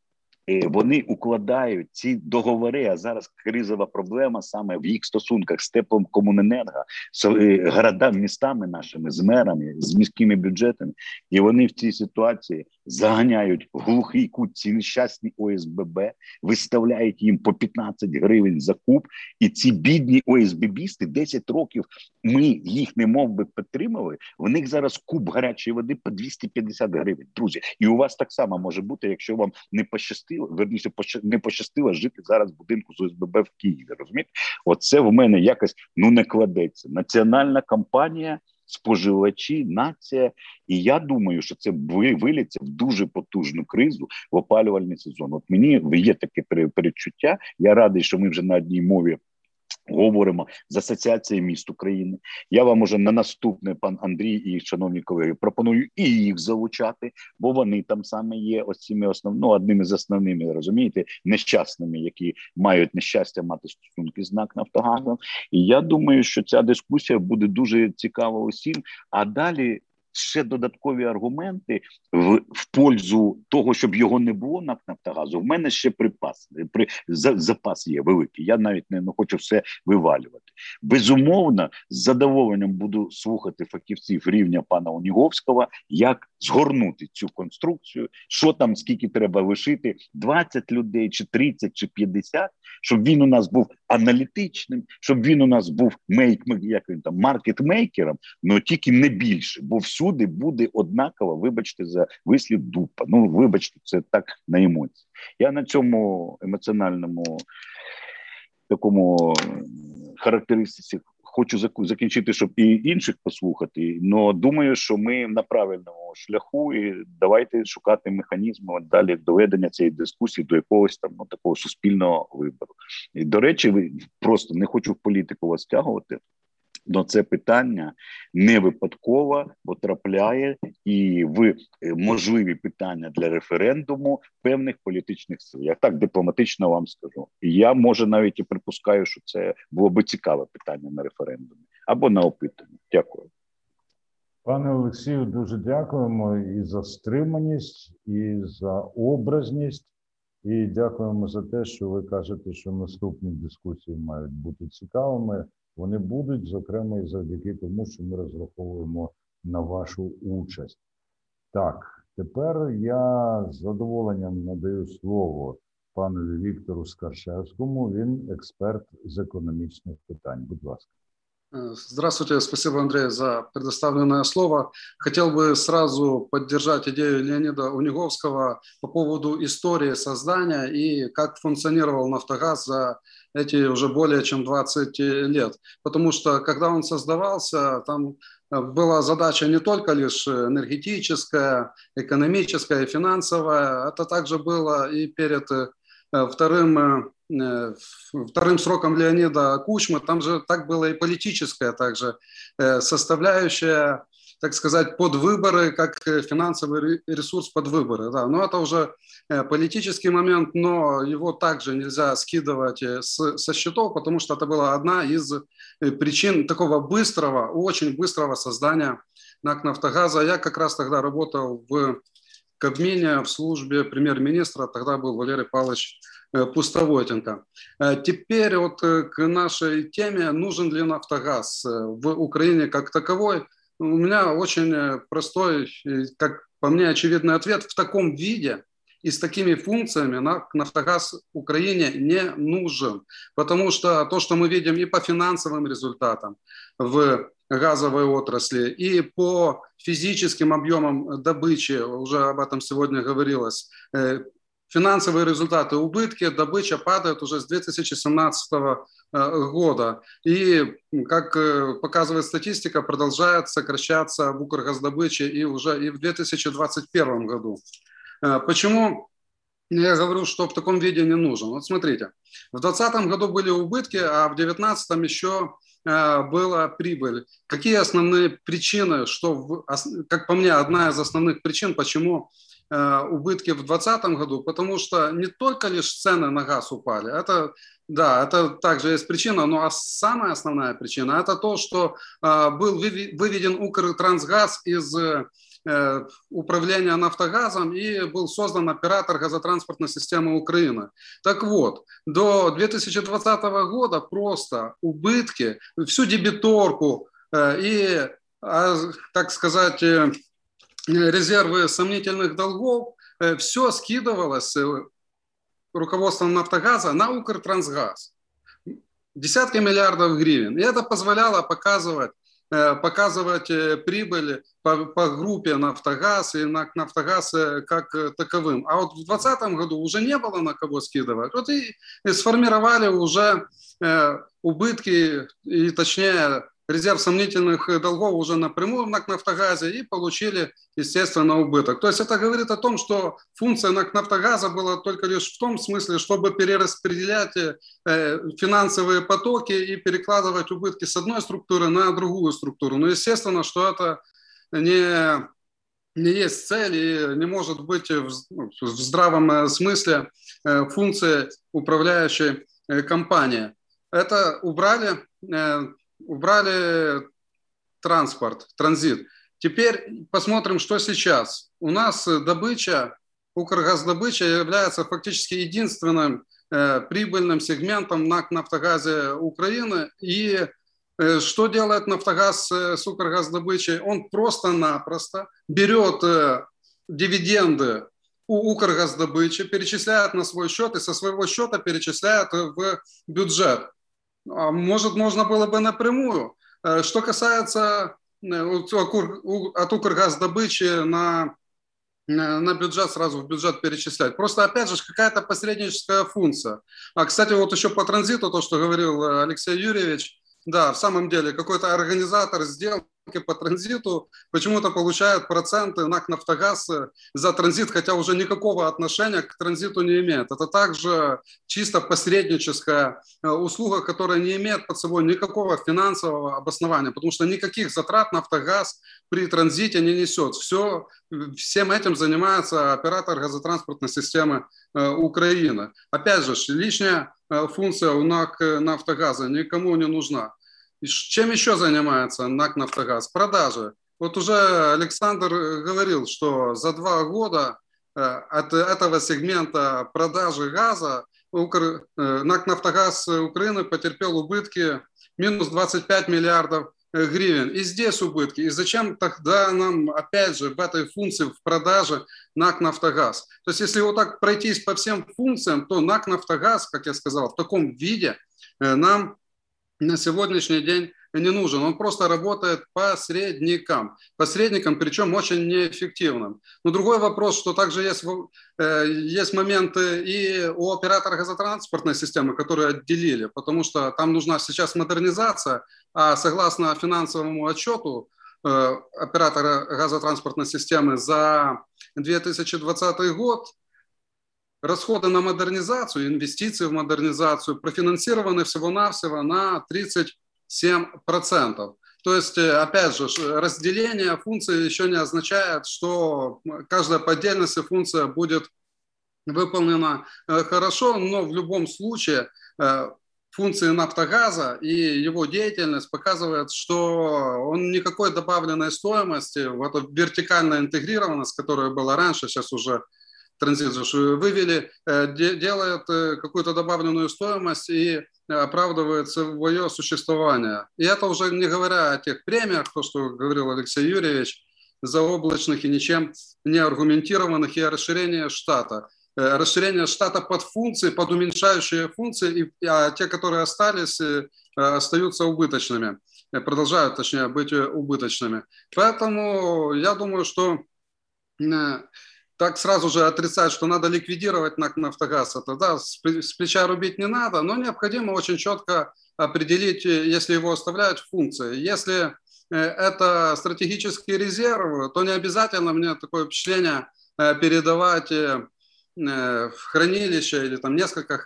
вони укладають ці договори. А зараз кризова проблема саме в їх стосунках з теплом комуненерго, з е, городами, містами нашими, з мерами, з міськими бюджетами, і вони в цій ситуації заганяють в глухий кут ці нещасні ОСББ, виставляють їм по 15 гривень за куб, і ці бідні ОСББісти 10 років ми їх не мов би підтримали. В них зараз куб гарячої води по 250 гривень. Друзі, і у вас так само може бути, якщо вам не пощастило, верніше не пощастило жити зараз в будинку з ОСББ в Києві. Розумієте? Оце в мене якось ну не кладеться. Національна кампанія споживачі, нація. І я думаю, що це виліться в дуже потужну кризу в опалювальний сезон. От мені є таке передчуття. Я радий, що ми вже на одній мові Говоримо з асоціації міст України. Я вам уже на наступне пан Андрій і шановні колеги пропоную і їх залучати, бо вони там саме є ось цими основ... ну, одними з основними розумієте, нещасними, які мають нещастя мати стосунки з НАК Нафтогазом. І я думаю, що ця дискусія буде дуже цікава усім. А далі ще додаткові аргументи в в пользу того, щоб його не було на Нафтогазу. В мене ще припас при за, запас є великий. Я навіть не, не хочу все вивалювати. Безумовно, з задоволенням буду слухати фахівців рівня пана Оніговського, як згорнути цю конструкцію, що там, скільки треба лишити, 20 людей, чи 30, чи 50, щоб він у нас був аналітичним, щоб він у нас був мейк, як він там маркетмейкером, але тільки не більше, бо всюди буде однаково, вибачте, за вислів дупа. Ну, вибачте, це так на емоції. Я на цьому емоціональному такому характеристиці хочу закінчити, щоб і інших послухати. але думаю, що ми на правильному шляху, і давайте шукати механізми далі доведення цієї дискусії до якогось там ну, такого суспільного вибору. І до речі, просто не хочу в політику вас тягувати. Но це питання не випадково потрапляє і в е, можливі питання для референдуму певних політичних сил. Я так дипломатично вам скажу. І я може навіть і припускаю, що це було би цікаве питання на референдумі або на опитанні. Дякую. Пане Олексію, дуже дякуємо і за стриманість, і за образність. І дякуємо за те, що ви кажете, що наступні дискусії мають бути цікавими. Вони будуть, зокрема, і завдяки тому, що ми розраховуємо на вашу участь. Так, тепер я з задоволенням надаю слово панові Віктору Скаршевському. Він експерт з економічних питань. Будь ласка. Здравствуйте, спасибо, Андрей, за предоставленное слово. Хотел бы сразу поддержать идею Леонида Униговского по поводу истории создания и как функционировал «Нафтогаз» за эти уже более чем 20 лет. Потому что, когда он создавался, там была задача не только лишь энергетическая, экономическая и финансовая, это также было и перед вторым Э, вторым сроком Леонида Кучмы, там же так было и политическая также э, составляющая, так сказать, под выборы, как финансовый ресурс под выборы. Да. Но это уже э, политический момент, но его также нельзя скидывать с, со счетов, потому что это была одна из причин такого быстрого, очень быстрого создания НАК «Нафтогаза». Я как раз тогда работал в Кабмине в службе премьер-министра, тогда был Валерий Павлович Э, Пустоводенко. Э, теперь вот э, к нашей теме, нужен ли нафтогаз в Украине как таковой. У меня очень простой, как по мне, очевидный ответ. В таком виде и с такими функциями нафтогаз Украине не нужен. Потому что то, что мы видим и по финансовым результатам в газовой отрасли, и по физическим объемам добычи, уже об этом сегодня говорилось, финансовые результаты убытки, добыча падает уже с 2017 э, года. И, как э, показывает статистика, продолжает сокращаться в Укргаздобыче и уже и в 2021 году. Э, почему я говорю, что в таком виде не нужен? Вот смотрите, в 2020 году были убытки, а в 2019 еще была прибыль. Какие основные причины, что, как по мне, одна из основных причин, почему Э, убытки в 2020 году, потому что не только лишь цены на газ упали, это, да, это также есть причина, но самая основная причина – это то, что э, был выведен Укртрансгаз из управления «Нафтогазом» и был создан оператор газотранспортной системы Украины. Так вот, до 2020 года просто убытки, всю дебиторку и, а, так сказать, резервы сомнительных долгов, все скидывалось руководством «Нафтогаза» на «Укртрансгаз». Десятки миллиардов гривен. И это позволяло показывать Э, показывать э, прибыль по, по группе «Нафтогаз» и на «Нафтогаз» э, как таковым. А вот в 2020 году уже не было на кого скидывать. Вот и, и сформировали уже э, убытки, и точнее резерв сомнительных долгов уже напрямую на «Нафтогазе» и получили, естественно, убыток. То есть это говорит о том, что функция «Нафтогаза» была только лишь в том смысле, чтобы перераспределять э, финансовые потоки и перекладывать убытки с одной структуры на другую структуру. Но, естественно, что это не, не есть цель и не может быть в, ну, в здравом э, смысле э, функции управляющей компании. Это убрали убрали транспорт, транзит. Теперь посмотрим, что сейчас. У нас добыча, Укргаздобыча является фактически единственным э, прибыльным сегментом на Нафтогазе Украины. И э, что делает Нафтогаз э, с Укргаздобычей? Он просто-напросто берет э, дивиденды у Укргаздобычи, перечисляет на свой счет и со своего счета перечисляет в бюджет. А может, можно было бы напрямую. Э, что касается э, от Укргаздобычи на, на бюджет, сразу в бюджет перечислять. Просто, опять же, какая-то посредническая функция. А, кстати, вот еще по транзиту, то, что говорил э, Алексей Юрьевич, да, в самом деле, какой-то организатор сделал по транзиту почему-то получают проценты НАК «Нафтогаз» за транзит, хотя уже никакого отношения к транзиту не имеет. Это также чисто посредническая э, услуга, которая не имеет под собой никакого финансового обоснования, потому что никаких затрат «Нафтогаз» при транзите не несет. Все, всем этим занимается оператор газотранспортной системы э, Украины. Опять же, лишняя э, функция у НАК «Нафтогаза» никому не нужна. Чем еще занимается НАК «Нафтогаз»? Продажи. Вот уже Александр говорил, что за два года э, от этого сегмента продажи газа э, НАК «Нафтогаз» Украины потерпел убытки минус 25 миллиардов э, гривен. И здесь убытки. И зачем тогда нам, опять же, в этой функции в продаже НАК «Нафтогаз»? То есть, если вот так пройтись по всем функциям, то НАК «Нафтогаз», как я сказал, в таком виде нам на сегодняшний день не нужен. Он просто работает посредником. Посредником, причем очень неэффективным. Но другой вопрос, что также есть, э, есть моменты и у оператора газотранспортной системы, которые отделили, потому что там нужна сейчас модернизация, а согласно финансовому отчету э, оператора газотранспортной системы за 2020 год расходы на модернизацию, инвестиции в модернизацию профинансированы всего-навсего на 37%. То есть, э, опять же, разделение функций еще не означает, что каждая по отдельности функция будет выполнена э, хорошо, но в любом случае э, функции нафтогаза и его деятельность показывает, что он никакой добавленной стоимости, вот эта вертикальная интегрированность, которая была раньше, сейчас уже транзит вывели, э, делает э, какую-то добавленную стоимость и оправдывает свое существование. И это уже не говоря о тех премиях, то, что говорил Алексей Юрьевич, заоблачных и ничем не аргументированных, и о расширении штата. Э, расширение штата под функции, под уменьшающие функции, а те, которые остались, остаются убыточными, продолжают, точнее, быть убыточными. Поэтому я думаю, что так сразу же отрицать, что надо ликвидировать НАК «Нафтогаз», это да, с плеча рубить не надо, но необходимо очень четко определить, э, если его оставляют функции. Если э, это стратегический резерв, то не обязательно, мне такое впечатление, э, передавать в хранилище или там несколько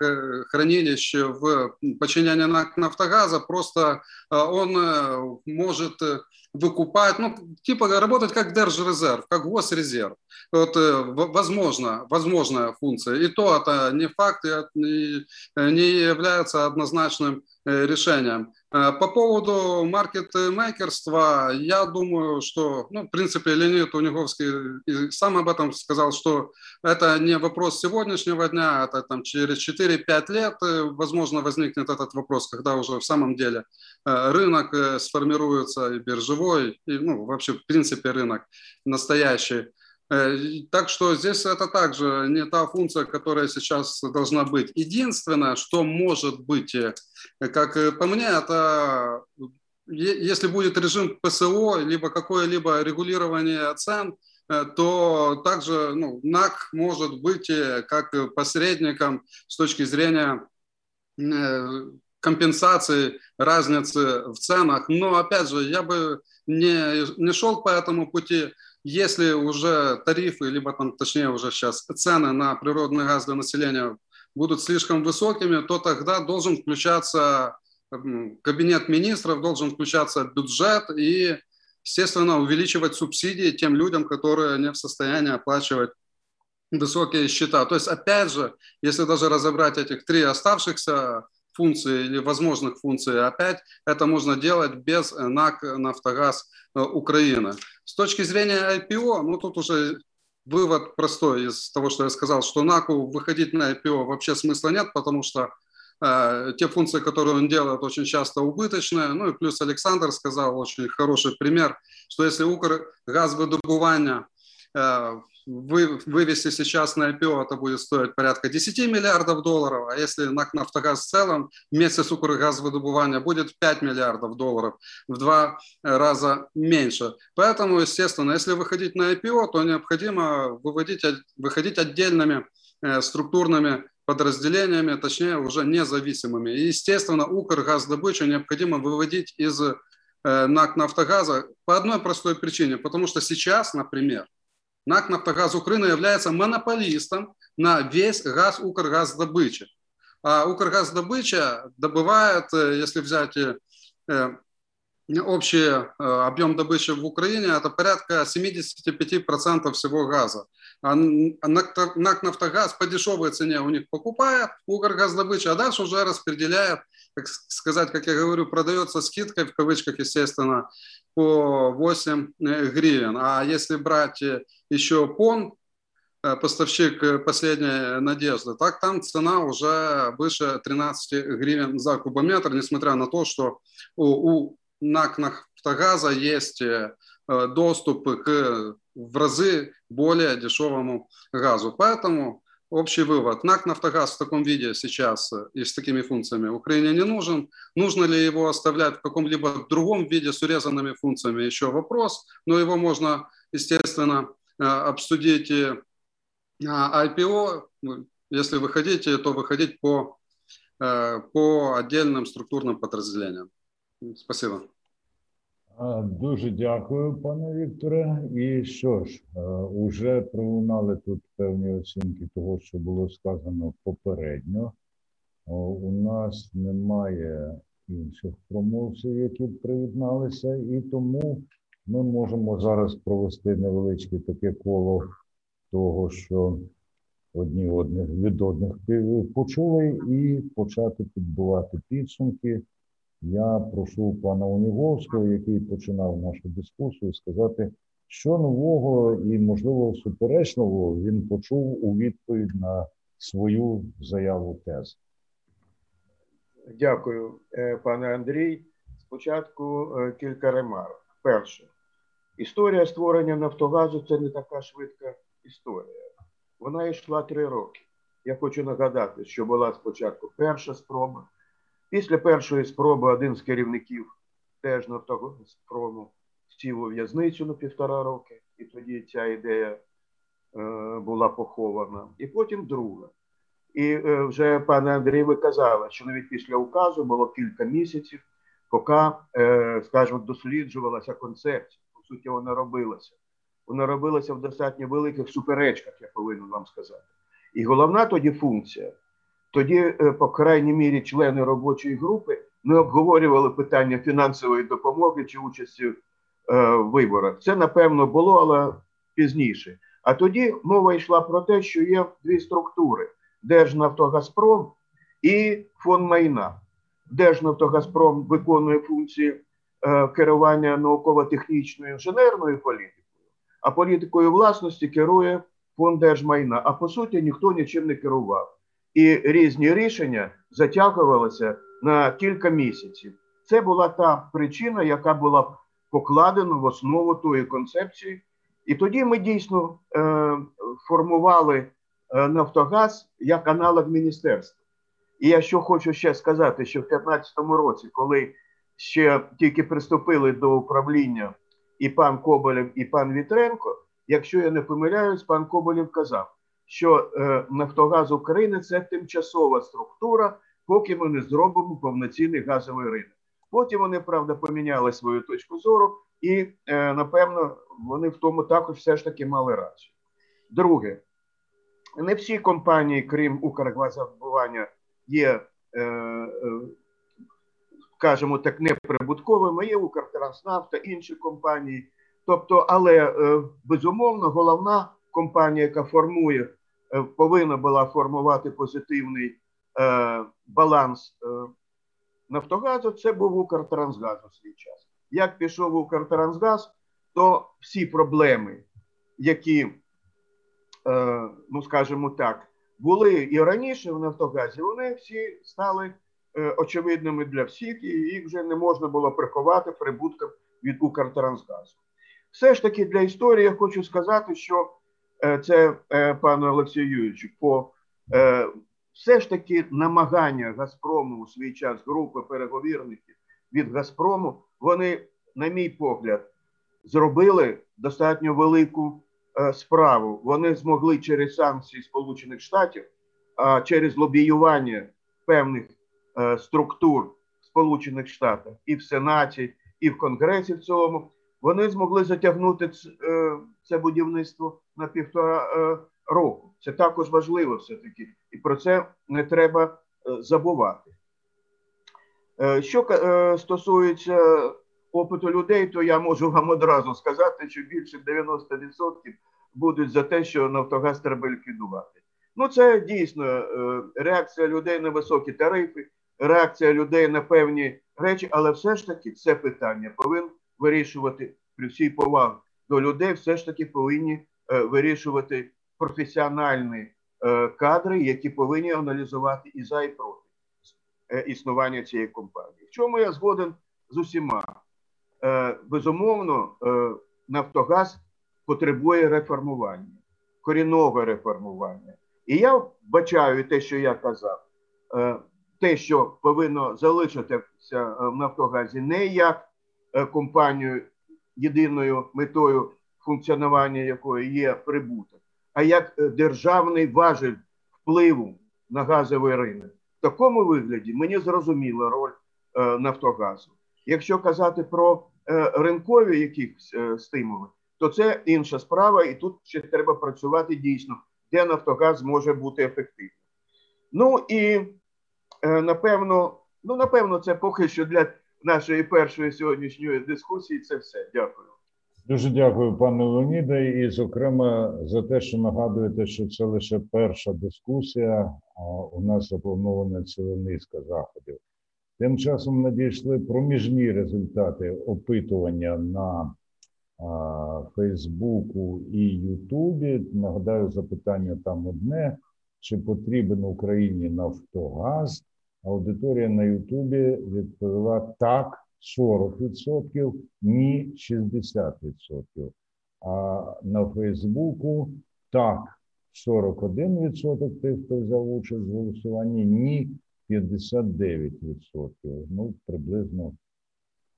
хранилищ в подчинение НАК «Нафтогаза», просто он может выкупать, ну, типа работать как держрезерв, как госрезерв. Вот, возможно, возможная функция. И то это не факт, и не является однозначным решением. Э, по поводу маркетмейкерства, я думаю, что, ну, в принципе, Леонид Униговский сам об этом сказал, что это не вопрос сегодняшнего дня, это там через 4-5 лет, э, возможно, возникнет этот вопрос, когда уже в самом деле э, рынок сформируется и биржевой, и, ну, вообще, в принципе, рынок настоящий. Э, так что здесь это также не та функция, которая сейчас должна быть. Единственное, что может быть, э, как э, по мне, это если будет режим ПСО, либо какое-либо регулирование цен, то также ну, НАК может быть как посредником с точки зрения компенсации разницы в ценах. Но опять же, я бы не, не шел по этому пути. Если уже тарифы, либо там, точнее уже сейчас цены на природный газ для населения будут слишком высокими, то тогда должен включаться кабинет министров, должен включаться бюджет и, естественно, увеличивать субсидии тем людям, которые не в состоянии оплачивать высокие счета. То есть, опять же, если даже разобрать этих три оставшихся функций или возможных функций, опять это можно делать без НАК «Нафтогаз э, Украины». С точки зрения IPO, ну тут уже вывод простой из того, что я сказал, что НАКу выходить на IPO вообще смысла нет, потому что э, те функции, которые он делает, очень часто убыточные. Ну и плюс Александр сказал очень хороший пример, что если Укргазвыдобування э, вы, вывести сейчас на IPO, это будет стоить порядка 10 миллиардов долларов, а если НАК «Нафтогаз» в целом вместе с Укргазвыдобывания будет 5 миллиардов долларов, в два раза меньше. Поэтому, естественно, если выходить на IPO, то необходимо выводить, выходить отдельными э, структурными подразделениями, точнее уже независимыми. И, естественно, Укргаздобычу необходимо выводить из э, НАК «Нафтогаза» по одной простой причине, потому что сейчас, например, НАК «Нафтогаз Украины» является монополистом на весь газ Укргаздобычи. А Укргаздобыча добывает, э, если взять э, э, общий объем добычи в Украине, это порядка 75% всего газа. А НАК «Нафтогаз» по дешевой цене у них покупает Укргаздобыча, а дальше уже распределяет, как сказать, как я говорю, продается скидкой, в кавычках, естественно, по 8 гривен. А если брать еще ПОН, э, поставщик э, последней надежды, так там цена уже выше 13 гривен за кубометр, несмотря на то, что у, у НАК «Нафтогаза» есть э, доступ к в разы более дешевому газу. Поэтому общий вывод. НАК «Нафтогаз» в таком виде сейчас и с такими функциями Украине не нужен. Нужно ли его оставлять в каком-либо другом виде с урезанными функциями, еще вопрос. Но его можно, естественно, Э, обсудить IPO. Ну, если вы хотите, то выходить по, э, по отдельным структурным подразделениям. Спасибо. Дуже дякую, пане Вікторе. І що ж, уже пролунали тут певні оцінки того, що було сказано попередньо. У нас немає інших промовців, які приєдналися, і тому ми можемо зараз провести невеличке таке коло того, що одні одних від одних почули, і почати підбивати підсумки. Я прошу пана Уніговського, який починав нашу дискусію, сказати, що нового і, можливо, суперечного він почув у відповідь на свою заяву тез. Дякую, е, пане Андрій. Спочатку е, кілька ремарок. Перше, Історія створення Нафтогазу це не така швидка історія. Вона йшла три роки. Я хочу нагадати, що була спочатку перша спроба. Після першої спроби один з керівників теж Нафтогазпрому сів у в'язницю на півтора роки, і тоді ця ідея е, була похована. І потім друга. І е, вже пане Андрій, ви що навіть після указу було кілька місяців, поки, е, скажімо, досліджувалася концепція По суті, вона робилася. Вона робилася в достатньо великих суперечках, я повинен вам сказати. І головна тоді функція, тоді, е, по крайній мірі, члени робочої групи не обговорювали питання фінансової допомоги чи участі в виборах. Це напевно було, але пізніше. А тоді мова йшла про те, що є дві структури: Держнафтогазпром і фонд майна. Держнафтогазпром виконує функції е, керування науково-технічною інженерною політикою, а політикою власності керує фонд держмайна. А по суті, ніхто нічим не керував. І різні рішення затягувалися на кілька місяців. Це була та причина, яка була покладена в основу тої концепції. І тоді ми дійсно е, формували е, Нафтогаз як аналог міністерства. І я що хочу ще сказати, що в 2015 році, коли ще тільки приступили до управління і пан Коболєв, і пан Вітренко, якщо я не помиляюсь, пан Коболєв казав, що е, Нафтогаз України це тимчасова структура, поки ми не зробимо повноцінний газовий ринок. Потім вони правда поміняли свою точку зору, і е, напевно вони в тому також все ж таки мали рацію. Друге, не всі компанії, крім Укргазобування, є, е, е, скажімо так, неприбутковими, є Укртранснафта, інші компанії. Тобто, але безумовно, головна компанія, яка формує, повинна була формувати позитивний баланс Нафтогазу, це був Укртрансгаз у свій час. Як пішов Укртрансгаз, то всі проблеми, які, ну скажімо так, були і раніше в Нафтогазі, вони всі стали е, очевидними для всіх, і їх вже не можна було приховати прибутком від Укртрансгазу. Все ж таки для історії я хочу сказати, що е, це, е, пане Олексію Юрійовичу, по е, все ж таки намагання Газпрому у свій час групи переговірників від Газпрому, вони, на мій погляд, зробили достатньо велику Е, справу. Вони змогли через санкції Сполучених Штатів, а через лобіювання певних е, структур Сполучених Штатів і в Сенаті, і в Конгресі в цілому, вони змогли затягнути е, це будівництво на півтора року. Це також важливо все таки, і про це не треба забувати. Що стосується опиту людей, то я можу вам одразу сказати, що більше 90% будуть за те, що Нафтогаз треба ліквідувати. Ну, це дійсно е, реакція людей на високі тарифи, реакція людей на певні речі, але все ж таки це питання повинен вирішувати при всій повагі до людей, все ж таки повинні е, вирішувати професіональні е, кадри, які повинні аналізувати і за і проти існування цієї компанії. В чому я згоден з усіма? Безумовно, Нафтогаз потребує реформування, корінного реформування. І я бачаю те, що я казав, е, те, що повинно залишитися в Нафтогазі, не як е, компанію, єдиною метою функціонування якої є прибуток, а як е, державний важель впливу на газовий ринок. В такому вигляді мені зрозуміла роль Нафтогазу. Якщо казати про ринкові якісь стимули, то це інша справа, і тут ще треба працювати дійсно, де Нафтогаз може бути ефективним. Ну і е, напевно, ну напевно, це поки що для нашої першої сьогоднішньої дискусії. Це все. Дякую. Дуже дякую, пане Леоніде, і зокрема за те, що нагадуєте, що це лише перша дискусія. А у нас запланована ціла низка заходів. Тим часом надійшли проміжні результати опитування на Фейсбуку і Ютубі. Нагадаю, запитання там одне: чи потрібен Україні Нафтогаз? Аудиторія на Ютубі відповіла так, 40%, ні, 60%. А на Фейсбуку так, 41% тих, хто взяв участь в голосуванні, ні, 59%. Ну, приблизно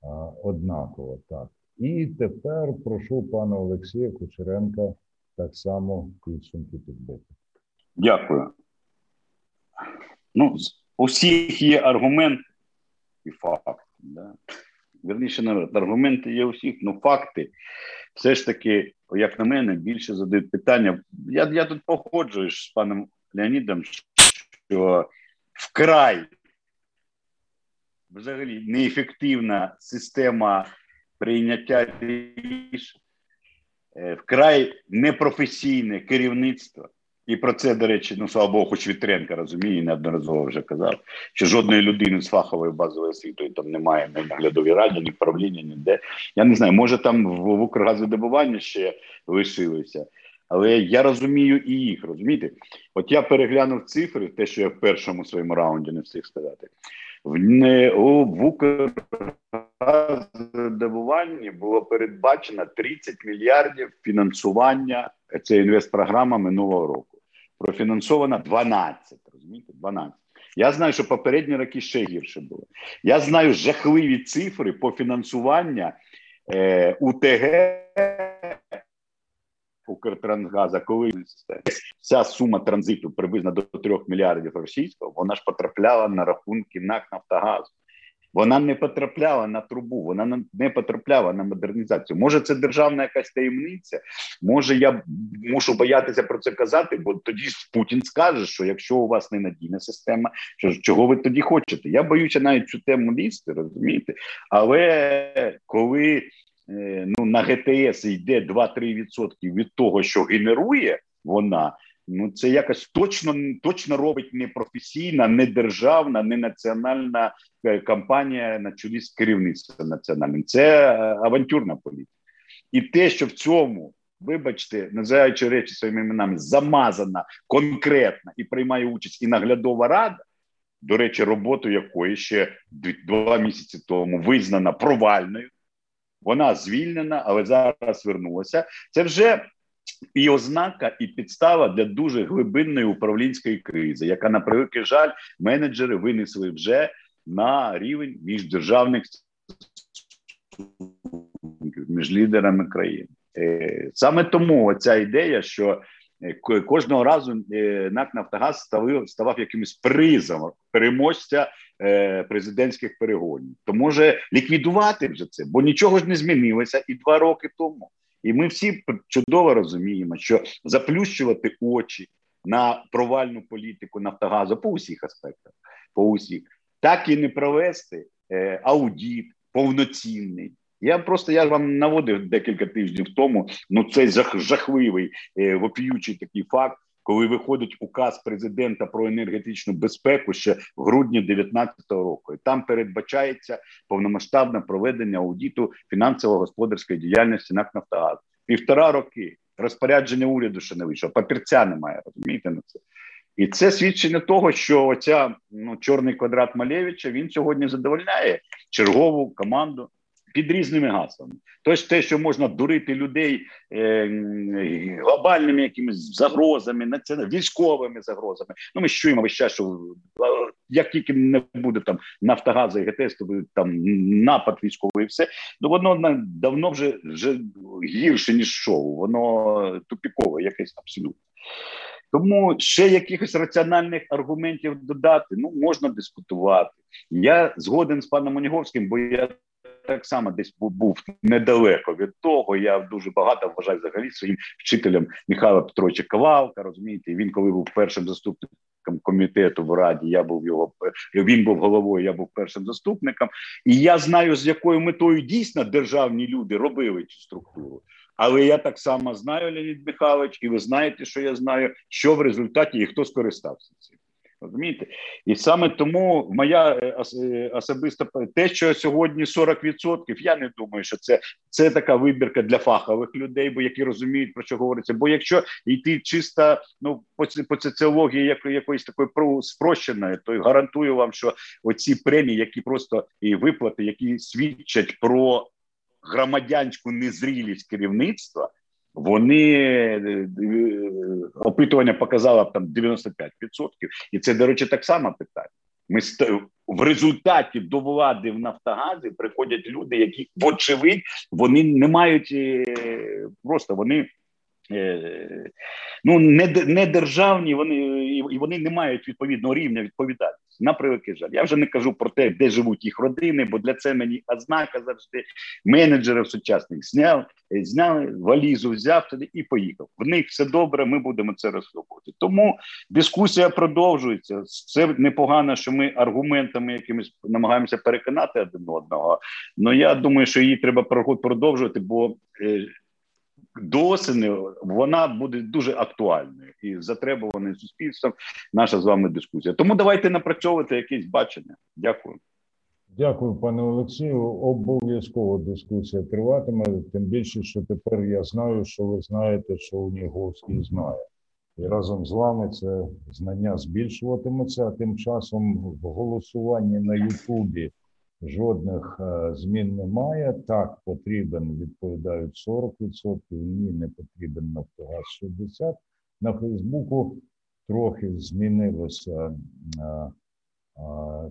а, однаково так. І тепер прошу пана Олексія Кучеренка так само підсумки підбити. Дякую. Ну, у всіх є аргумент і факт. Да? Вірніше, навіть аргументи є у всіх, ну факти. Все ж таки, як на мене, більше задають питання. Я я тут походжуюсь з паном Леонідом, що вкрай взагалі неефективна система прийняття рішень, е, вкрай непрофесійне керівництво. І про це, до речі, ну слава Богу, хоч Вітренка розуміє, неодноразово вже казав, що жодної людини з фаховою базовою освітою там немає ні наглядовій раді, ні правління, ніде. Я не знаю, може там в, в Укргазодобуванні ще лишилися, але я розумію і їх, розумієте? От я переглянув цифри, те, що я в першому своєму раунді не встиг сказати. В в Укргаздобуванні було передбачено 30 мільярдів фінансування це інвестпрограма минулого року. Профінансовано 12. Розумієте, 12. Я знаю, що попередні роки ще гірше було. Я знаю жахливі цифри по фінансуванню е, УТГ Укртрансгаза, коли вся сума транзиту приблизно до 3 мільярдів російського, вона ж потрапляла на рахунки НАК Нафтогазу. Вона не потрапляла на трубу, вона не потрапляла на модернізацію. Може, це державна якась таємниця. Може, я мушу боятися про це казати, бо тоді ж Путін скаже, що якщо у вас ненадійна система, що чого ви тоді хочете? Я боюся навіть цю тему лізти, розумієте? Але коли е, ну на ГТС йде 2-3% від того, що генерує вона. Ну, це якось точно точно робить не професійна, не державна, не національна е, кампанія на чолі з керівництвом національним. Це е, авантюрна політика. І те, що в цьому, вибачте, називаючи речі своїми іменами, замазана конкретна і приймає участь і наглядова рада. До речі, роботу якої ще два місяці тому визнана провальною. Вона звільнена, але зараз вернулася. Це вже і ознака, і підстава для дуже глибинної управлінської кризи, яка на превеликий жаль менеджери винесли вже на рівень міждержавних між лідерами країн. Е, саме тому ця ідея, що е, кожного разу е, НАК Нафтогаз ставив ставав якимось призом переможця президентських перегонів, то може ліквідувати вже це, бо нічого ж не змінилося і два роки тому. І ми всі чудово розуміємо, що заплющувати очі на провальну політику Нафтогазу по усіх аспектах, по усіх, так і не провести е, аудіт повноцінний. Я просто я вам наводив декілька тижнів тому. Ну цей жах, жахливий е, вопіючий такий факт коли виходить указ президента про енергетичну безпеку ще в грудні 2019 року, і там передбачається повномасштабне проведення аудіту фінансово-господарської діяльності НАК «Нафтогаз». півтора роки. Розпорядження уряду ще не вийшло, папірця немає. Розумієте на це. І це свідчення того, що оця ну чорний квадрат Малевича він сьогодні задовольняє чергову команду під різними гаслами. Тож те, що можна дурити людей е, глобальними якимись загрозами, націонал... військовими загрозами. Ну ми чуємо весь час, що як тільки не буде там Нафтогазу і ГТС, то буде там напад військовий, і все ну воно давно вже вже гірше ніж шоу. Воно тупікове, якесь абсолютно. Тому ще якихось раціональних аргументів додати ну можна дискутувати. Я згоден з паном Оніговським, бо я так само десь був недалеко від того. Я дуже багато вважаю взагалі своїм вчителем Михайла Петровича Ковалка. Розумієте, він коли був першим заступником комітету в раді, я був його він був головою. Я був першим заступником, і я знаю, з якою метою дійсно державні люди робили цю структуру. Але я так само знаю, Леонід Михайлович, і ви знаєте, що я знаю, що в результаті і хто скористався цим. Розумієте? І саме тому моя е, е, особиста те, що сьогодні 40%, я не думаю, що це це така вибірка для фахових людей, бо які розуміють про що говориться. Бо якщо йти чисто ну по по соціології як, якоїсь такої спрощеної, то гарантую вам, що оці премії, які просто і виплати, які свідчать про громадянську незрілість керівництва вони е, е, опитування показало там 95%. і це до речі, так само питання. Ми в результаті до влади в Нафтогазі приходять люди, які вочевидь вони не мають е, просто вони ну не не державні. Вони і вони не мають відповідного рівня відповідальності. На превеликий жаль. Я вже не кажу про те, де живуть їх родини, бо для це мені ознака завжди менеджерів сучасних зняв, зняли валізу, взяв туди і поїхав. В них все добре. Ми будемо це розслідувати. Тому дискусія продовжується. Це непогано, що ми аргументами якимись намагаємося переконати один одного. Ну я думаю, що її треба продовжувати, бо е, до осені вона буде дуже актуальною і затребуваною суспільством. Наша з вами дискусія. Тому давайте напрацьовувати якесь бачення. Дякую. Дякую, пане Олексію. Обов'язково дискусія триватиме. Тим більше, що тепер я знаю, що ви знаєте, що Уніговський знає, і разом з вами це знання збільшуватиметься. А тим часом в голосуванні на Ютубі Жодних е, змін немає. Так, потрібен, відповідають 40%, ні, не потрібен Нафтогаз 60%. На Фейсбуку трохи змінилося, е,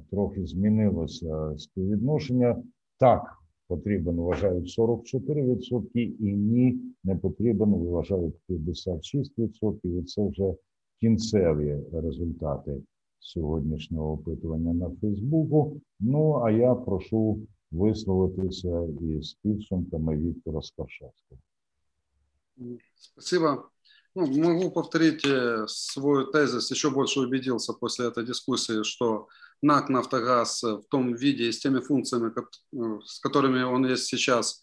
трохи змінилося співвідношення. Так, потрібен, вважають 44%, і ні, не потрібен, вважають 56%. І це вже кінцеві результати сьогоднішнього опитування на Фейсбуку. Ну а я прошу висловитися із підсумками Віктора Скаршевского. Спасибо. Ну, могу повторить э, свой тезис, еще больше убедился после этой дискуссии, что НАК «Нафтогаз» в том виде и с теми функциями, э, с которыми он есть сейчас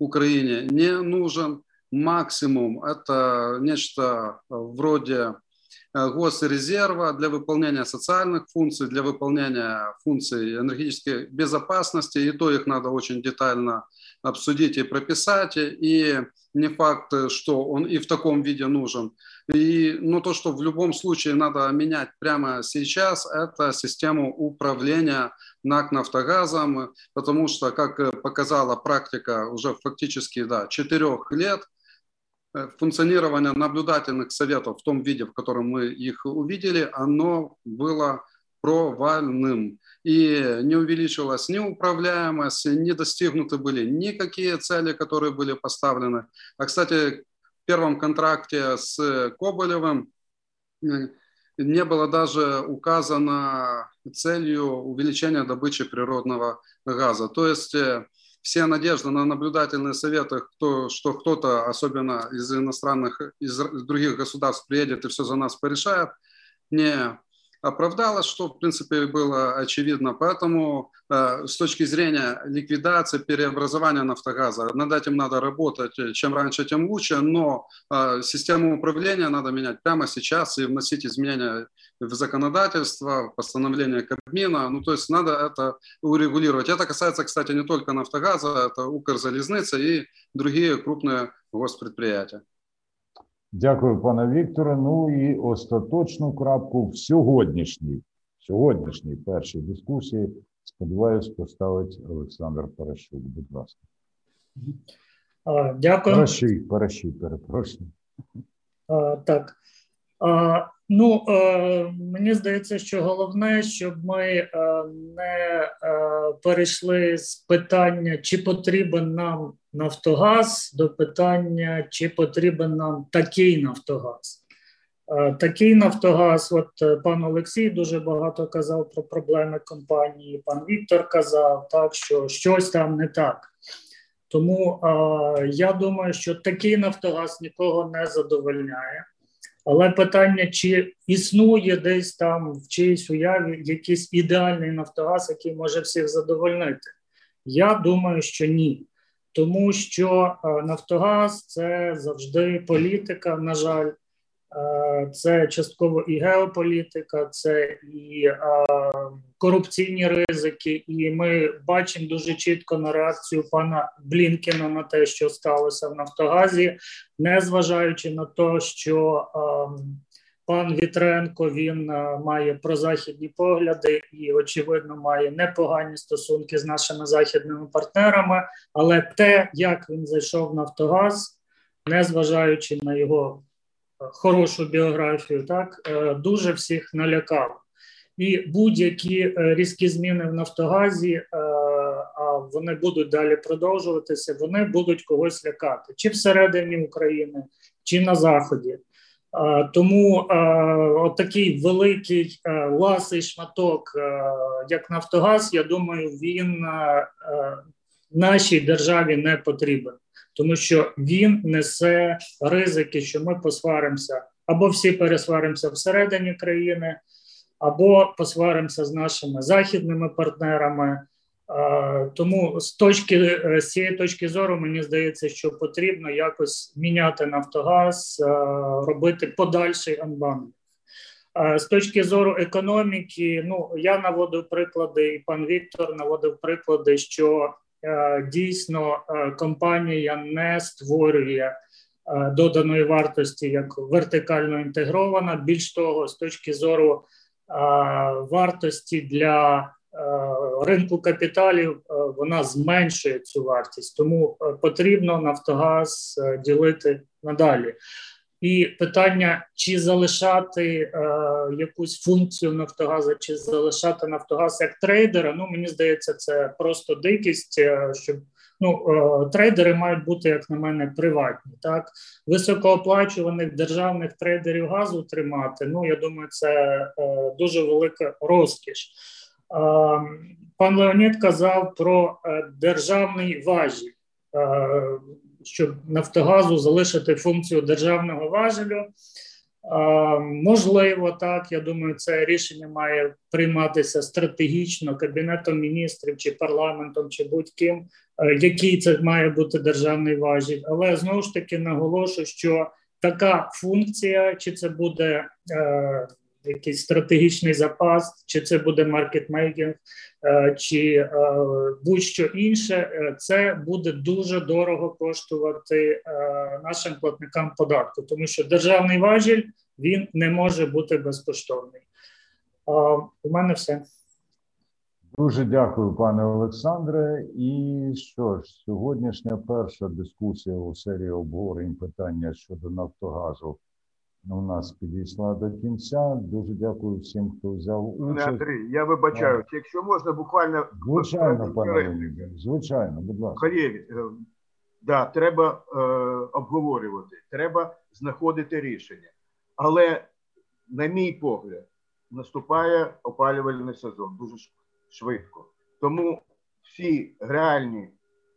в Украине, не нужен. Максимум – это нечто вроде Э, госрезерва для выполнения социальных функций, для выполнения функций энергетической безопасности. И то их надо очень детально обсудить и прописать. И не факт, что он и в таком виде нужен. И, но то, что в любом случае надо менять прямо сейчас, это систему управления НАК «Нафтогазом», потому что, как показала практика уже фактически да, четырех лет, Э, функционирование наблюдательных советов в том виде, в котором мы их увидели, оно было провальным. И не увеличилась ни управляемость, не достигнуты были никакие цели, которые были поставлены. А, кстати, в первом контракте с Коболевым э, не было даже указано целью увеличения добычи природного газа. То есть э, все надежды на наблюдательные советы, кто, что кто-то, особенно из иностранных, из других государств приедет и все за нас порешает, не оправдалось, что, в принципе, было очевидно. Поэтому э, с точки зрения ликвидации, преобразования нафтогаза, над этим надо работать. Чем раньше, тем лучше. Но э, систему управления надо менять прямо сейчас и вносить изменения в законодательство, в постановление Кабмина. Ну, то есть надо это урегулировать. Это касается, кстати, не только нафтогаза, это Укрзалезница и другие крупные госпредприятия. Дякую, пане Вікторе. Ну і остаточну крапку в сьогоднішній сьогоднішній першій дискусії. Сподіваюсь, поставить Олександр Парашук. Будь ласка. Дякую. Парашій, Парашій, перепрошую. Так. Ну е, мені здається, що головне, щоб ми е, не е, перейшли з питання, чи потрібен нам Нафтогаз, до питання, чи потрібен нам такий Нафтогаз. Такий Нафтогаз, от пан Олексій дуже багато казав про проблеми компанії. Пан Віктор казав, так що щось там не так. Тому е, я думаю, що такий Нафтогаз нікого не задовольняє. Але питання, чи існує десь там в чиїсь уяві якийсь ідеальний Нафтогаз, який може всіх задовольнити? Я думаю, що ні. Тому що е, Нафтогаз це завжди політика, на жаль, це частково і геополітика, це і е, корупційні ризики. І ми бачимо дуже чітко на реакцію пана Блінкена на те, що сталося в Нафтогазі, незважаючи на те, що е, пан Вітренко він має прозахідні погляди і, очевидно, має непогані стосунки з нашими західними партнерами. Але те, як він зайшов в Нафтогаз, незважаючи на його хорошу біографію, так е, дуже всіх налякав. І будь-які е, різкі зміни в Нафтогазі, е, а вони будуть далі продовжуватися, вони будуть когось лякати чи всередині України, чи на Заході. Тому такий великий ласий шматок, як Нафтогаз, я думаю, він нашій державі не потрібен, тому що він несе ризики, що ми посваримося або всі пересваримося всередині країни, або посваримося з нашими західними партнерами. Тому з точки е, з цієї точки зору мені здається, що потрібно якось міняти Нафтогаз, робити подальший анбанк. З точки зору економіки, ну я наводив приклади, і пан Віктор наводив приклади, що дійсно е, компанія не створює доданої вартості як вертикально інтегрована. Більш того, з точки зору вартості для ринку капіталів вона зменшує цю вартість, тому потрібно Нафтогаз ділити надалі. І питання, чи залишати е, якусь функцію Нафтогаза, чи залишати Нафтогаз як трейдера, ну мені здається, це просто дикість, щоб ну е, трейдери мають бути, як на мене, приватні. Так високооплачуваних державних трейдерів газу тримати. Ну я думаю, це е, дуже велика розкіш. Пан Леонід казав про е, державний важіль, щоб Нафтогазу залишити функцію державного важелю. Можливо, так. Я думаю, це рішення має прийматися стратегічно кабінетом міністрів чи парламентом, чи будь-ким, е, який це має бути державний важіль. Але знову ж таки наголошую, що така функція, чи це буде е, якийсь стратегічний запас, чи це буде маркетмейкінг, е, чи е, будь-що інше, е, це буде дуже дорого коштувати нашим платникам податку, тому що державний важіль він не може бути безкоштовний. У мене все. Дуже дякую, пане Олександре. І що ж, сьогоднішня перша дискусія у серії обговорень питання щодо Нафтогазу у нас підійшла до кінця. Дуже дякую всім, хто взяв участь. Андрій, я вибачаю, якщо можна буквально звичайно, пане звичайно, будь ласка. Хаєві, е, да, треба е, обговорювати, треба знаходити рішення. Але, на мій погляд, наступає опалювальний сезон дуже швидко. Тому всі реальні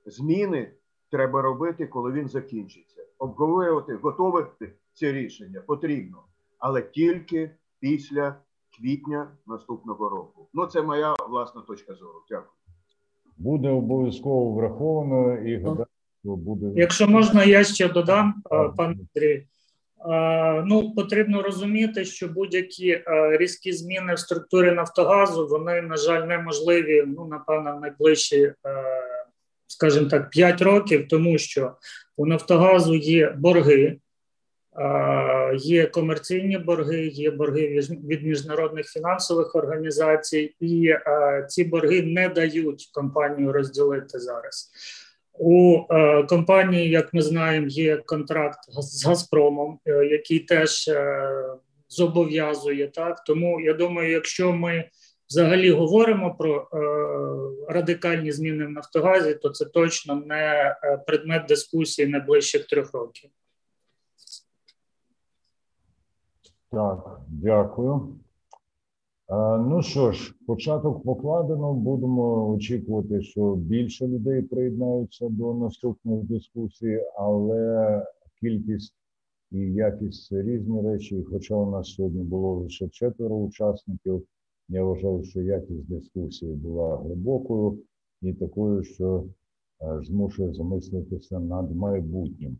зміни треба робити, коли він закінчиться. Обговорювати, готувати це рішення потрібно, але тільки після квітня наступного року. Ну це моя власна точка зору. Дякую. Буде обов'язково враховано і гадаю, що буде. Якщо можна, я ще додам, пан Андрій. Ну, потрібно розуміти, що будь-які різкі зміни в структурі Нафтогазу вони, на жаль, неможливі. Ну, напевно, в найближчі, скажімо так, 5 років, тому що у Нафтогазу є борги, Є комерційні борги, є борги від міжнародних фінансових організацій, і ці борги не дають компанію розділити зараз. У е, компанії, як ми знаємо, є контракт з Газпромом, е, який теж е, зобов'язує так. Тому я думаю, якщо ми взагалі говоримо про радикальні зміни в Нафтогазі, то це точно не предмет дискусії найближчих трьох років. Так, дякую. Ну що ж, початок покладено. Будемо очікувати, що більше людей приєднаються до наступної дискусії, але кількість і якість різні речі. Хоча у нас сьогодні було лише четверо учасників, я вважаю, що якість дискусії була глибокою і такою, що змушує замислитися над майбутнім.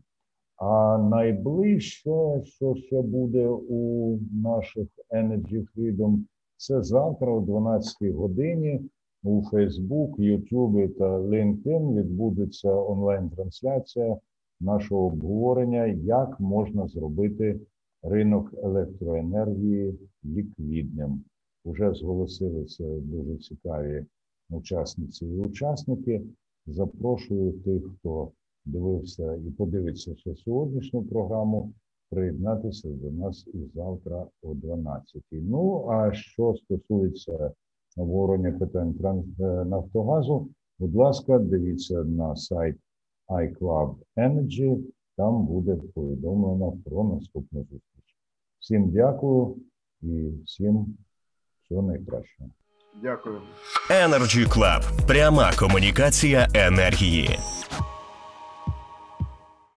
А найближче, що ще буде у наших Energy Freedom, це завтра о 12 годині у Facebook, YouTube та LinkedIn відбудеться онлайн-трансляція нашого обговорення, як можна зробити ринок електроенергії ліквідним. Уже зголосилися дуже цікаві учасниці і учасники. Запрошую тих, хто дивився і подивиться ще сьогоднішню програму, приєднатися до нас і завтра о 12. Ну а що стосується обговорення питань е, Нафтогазу, будь ласка, дивіться на сайт iClub Energy, там буде повідомлено про наступну зустріч. Всім дякую і всім всього найкращого. Дякую. Energy Club. Пряма комунікація енергії.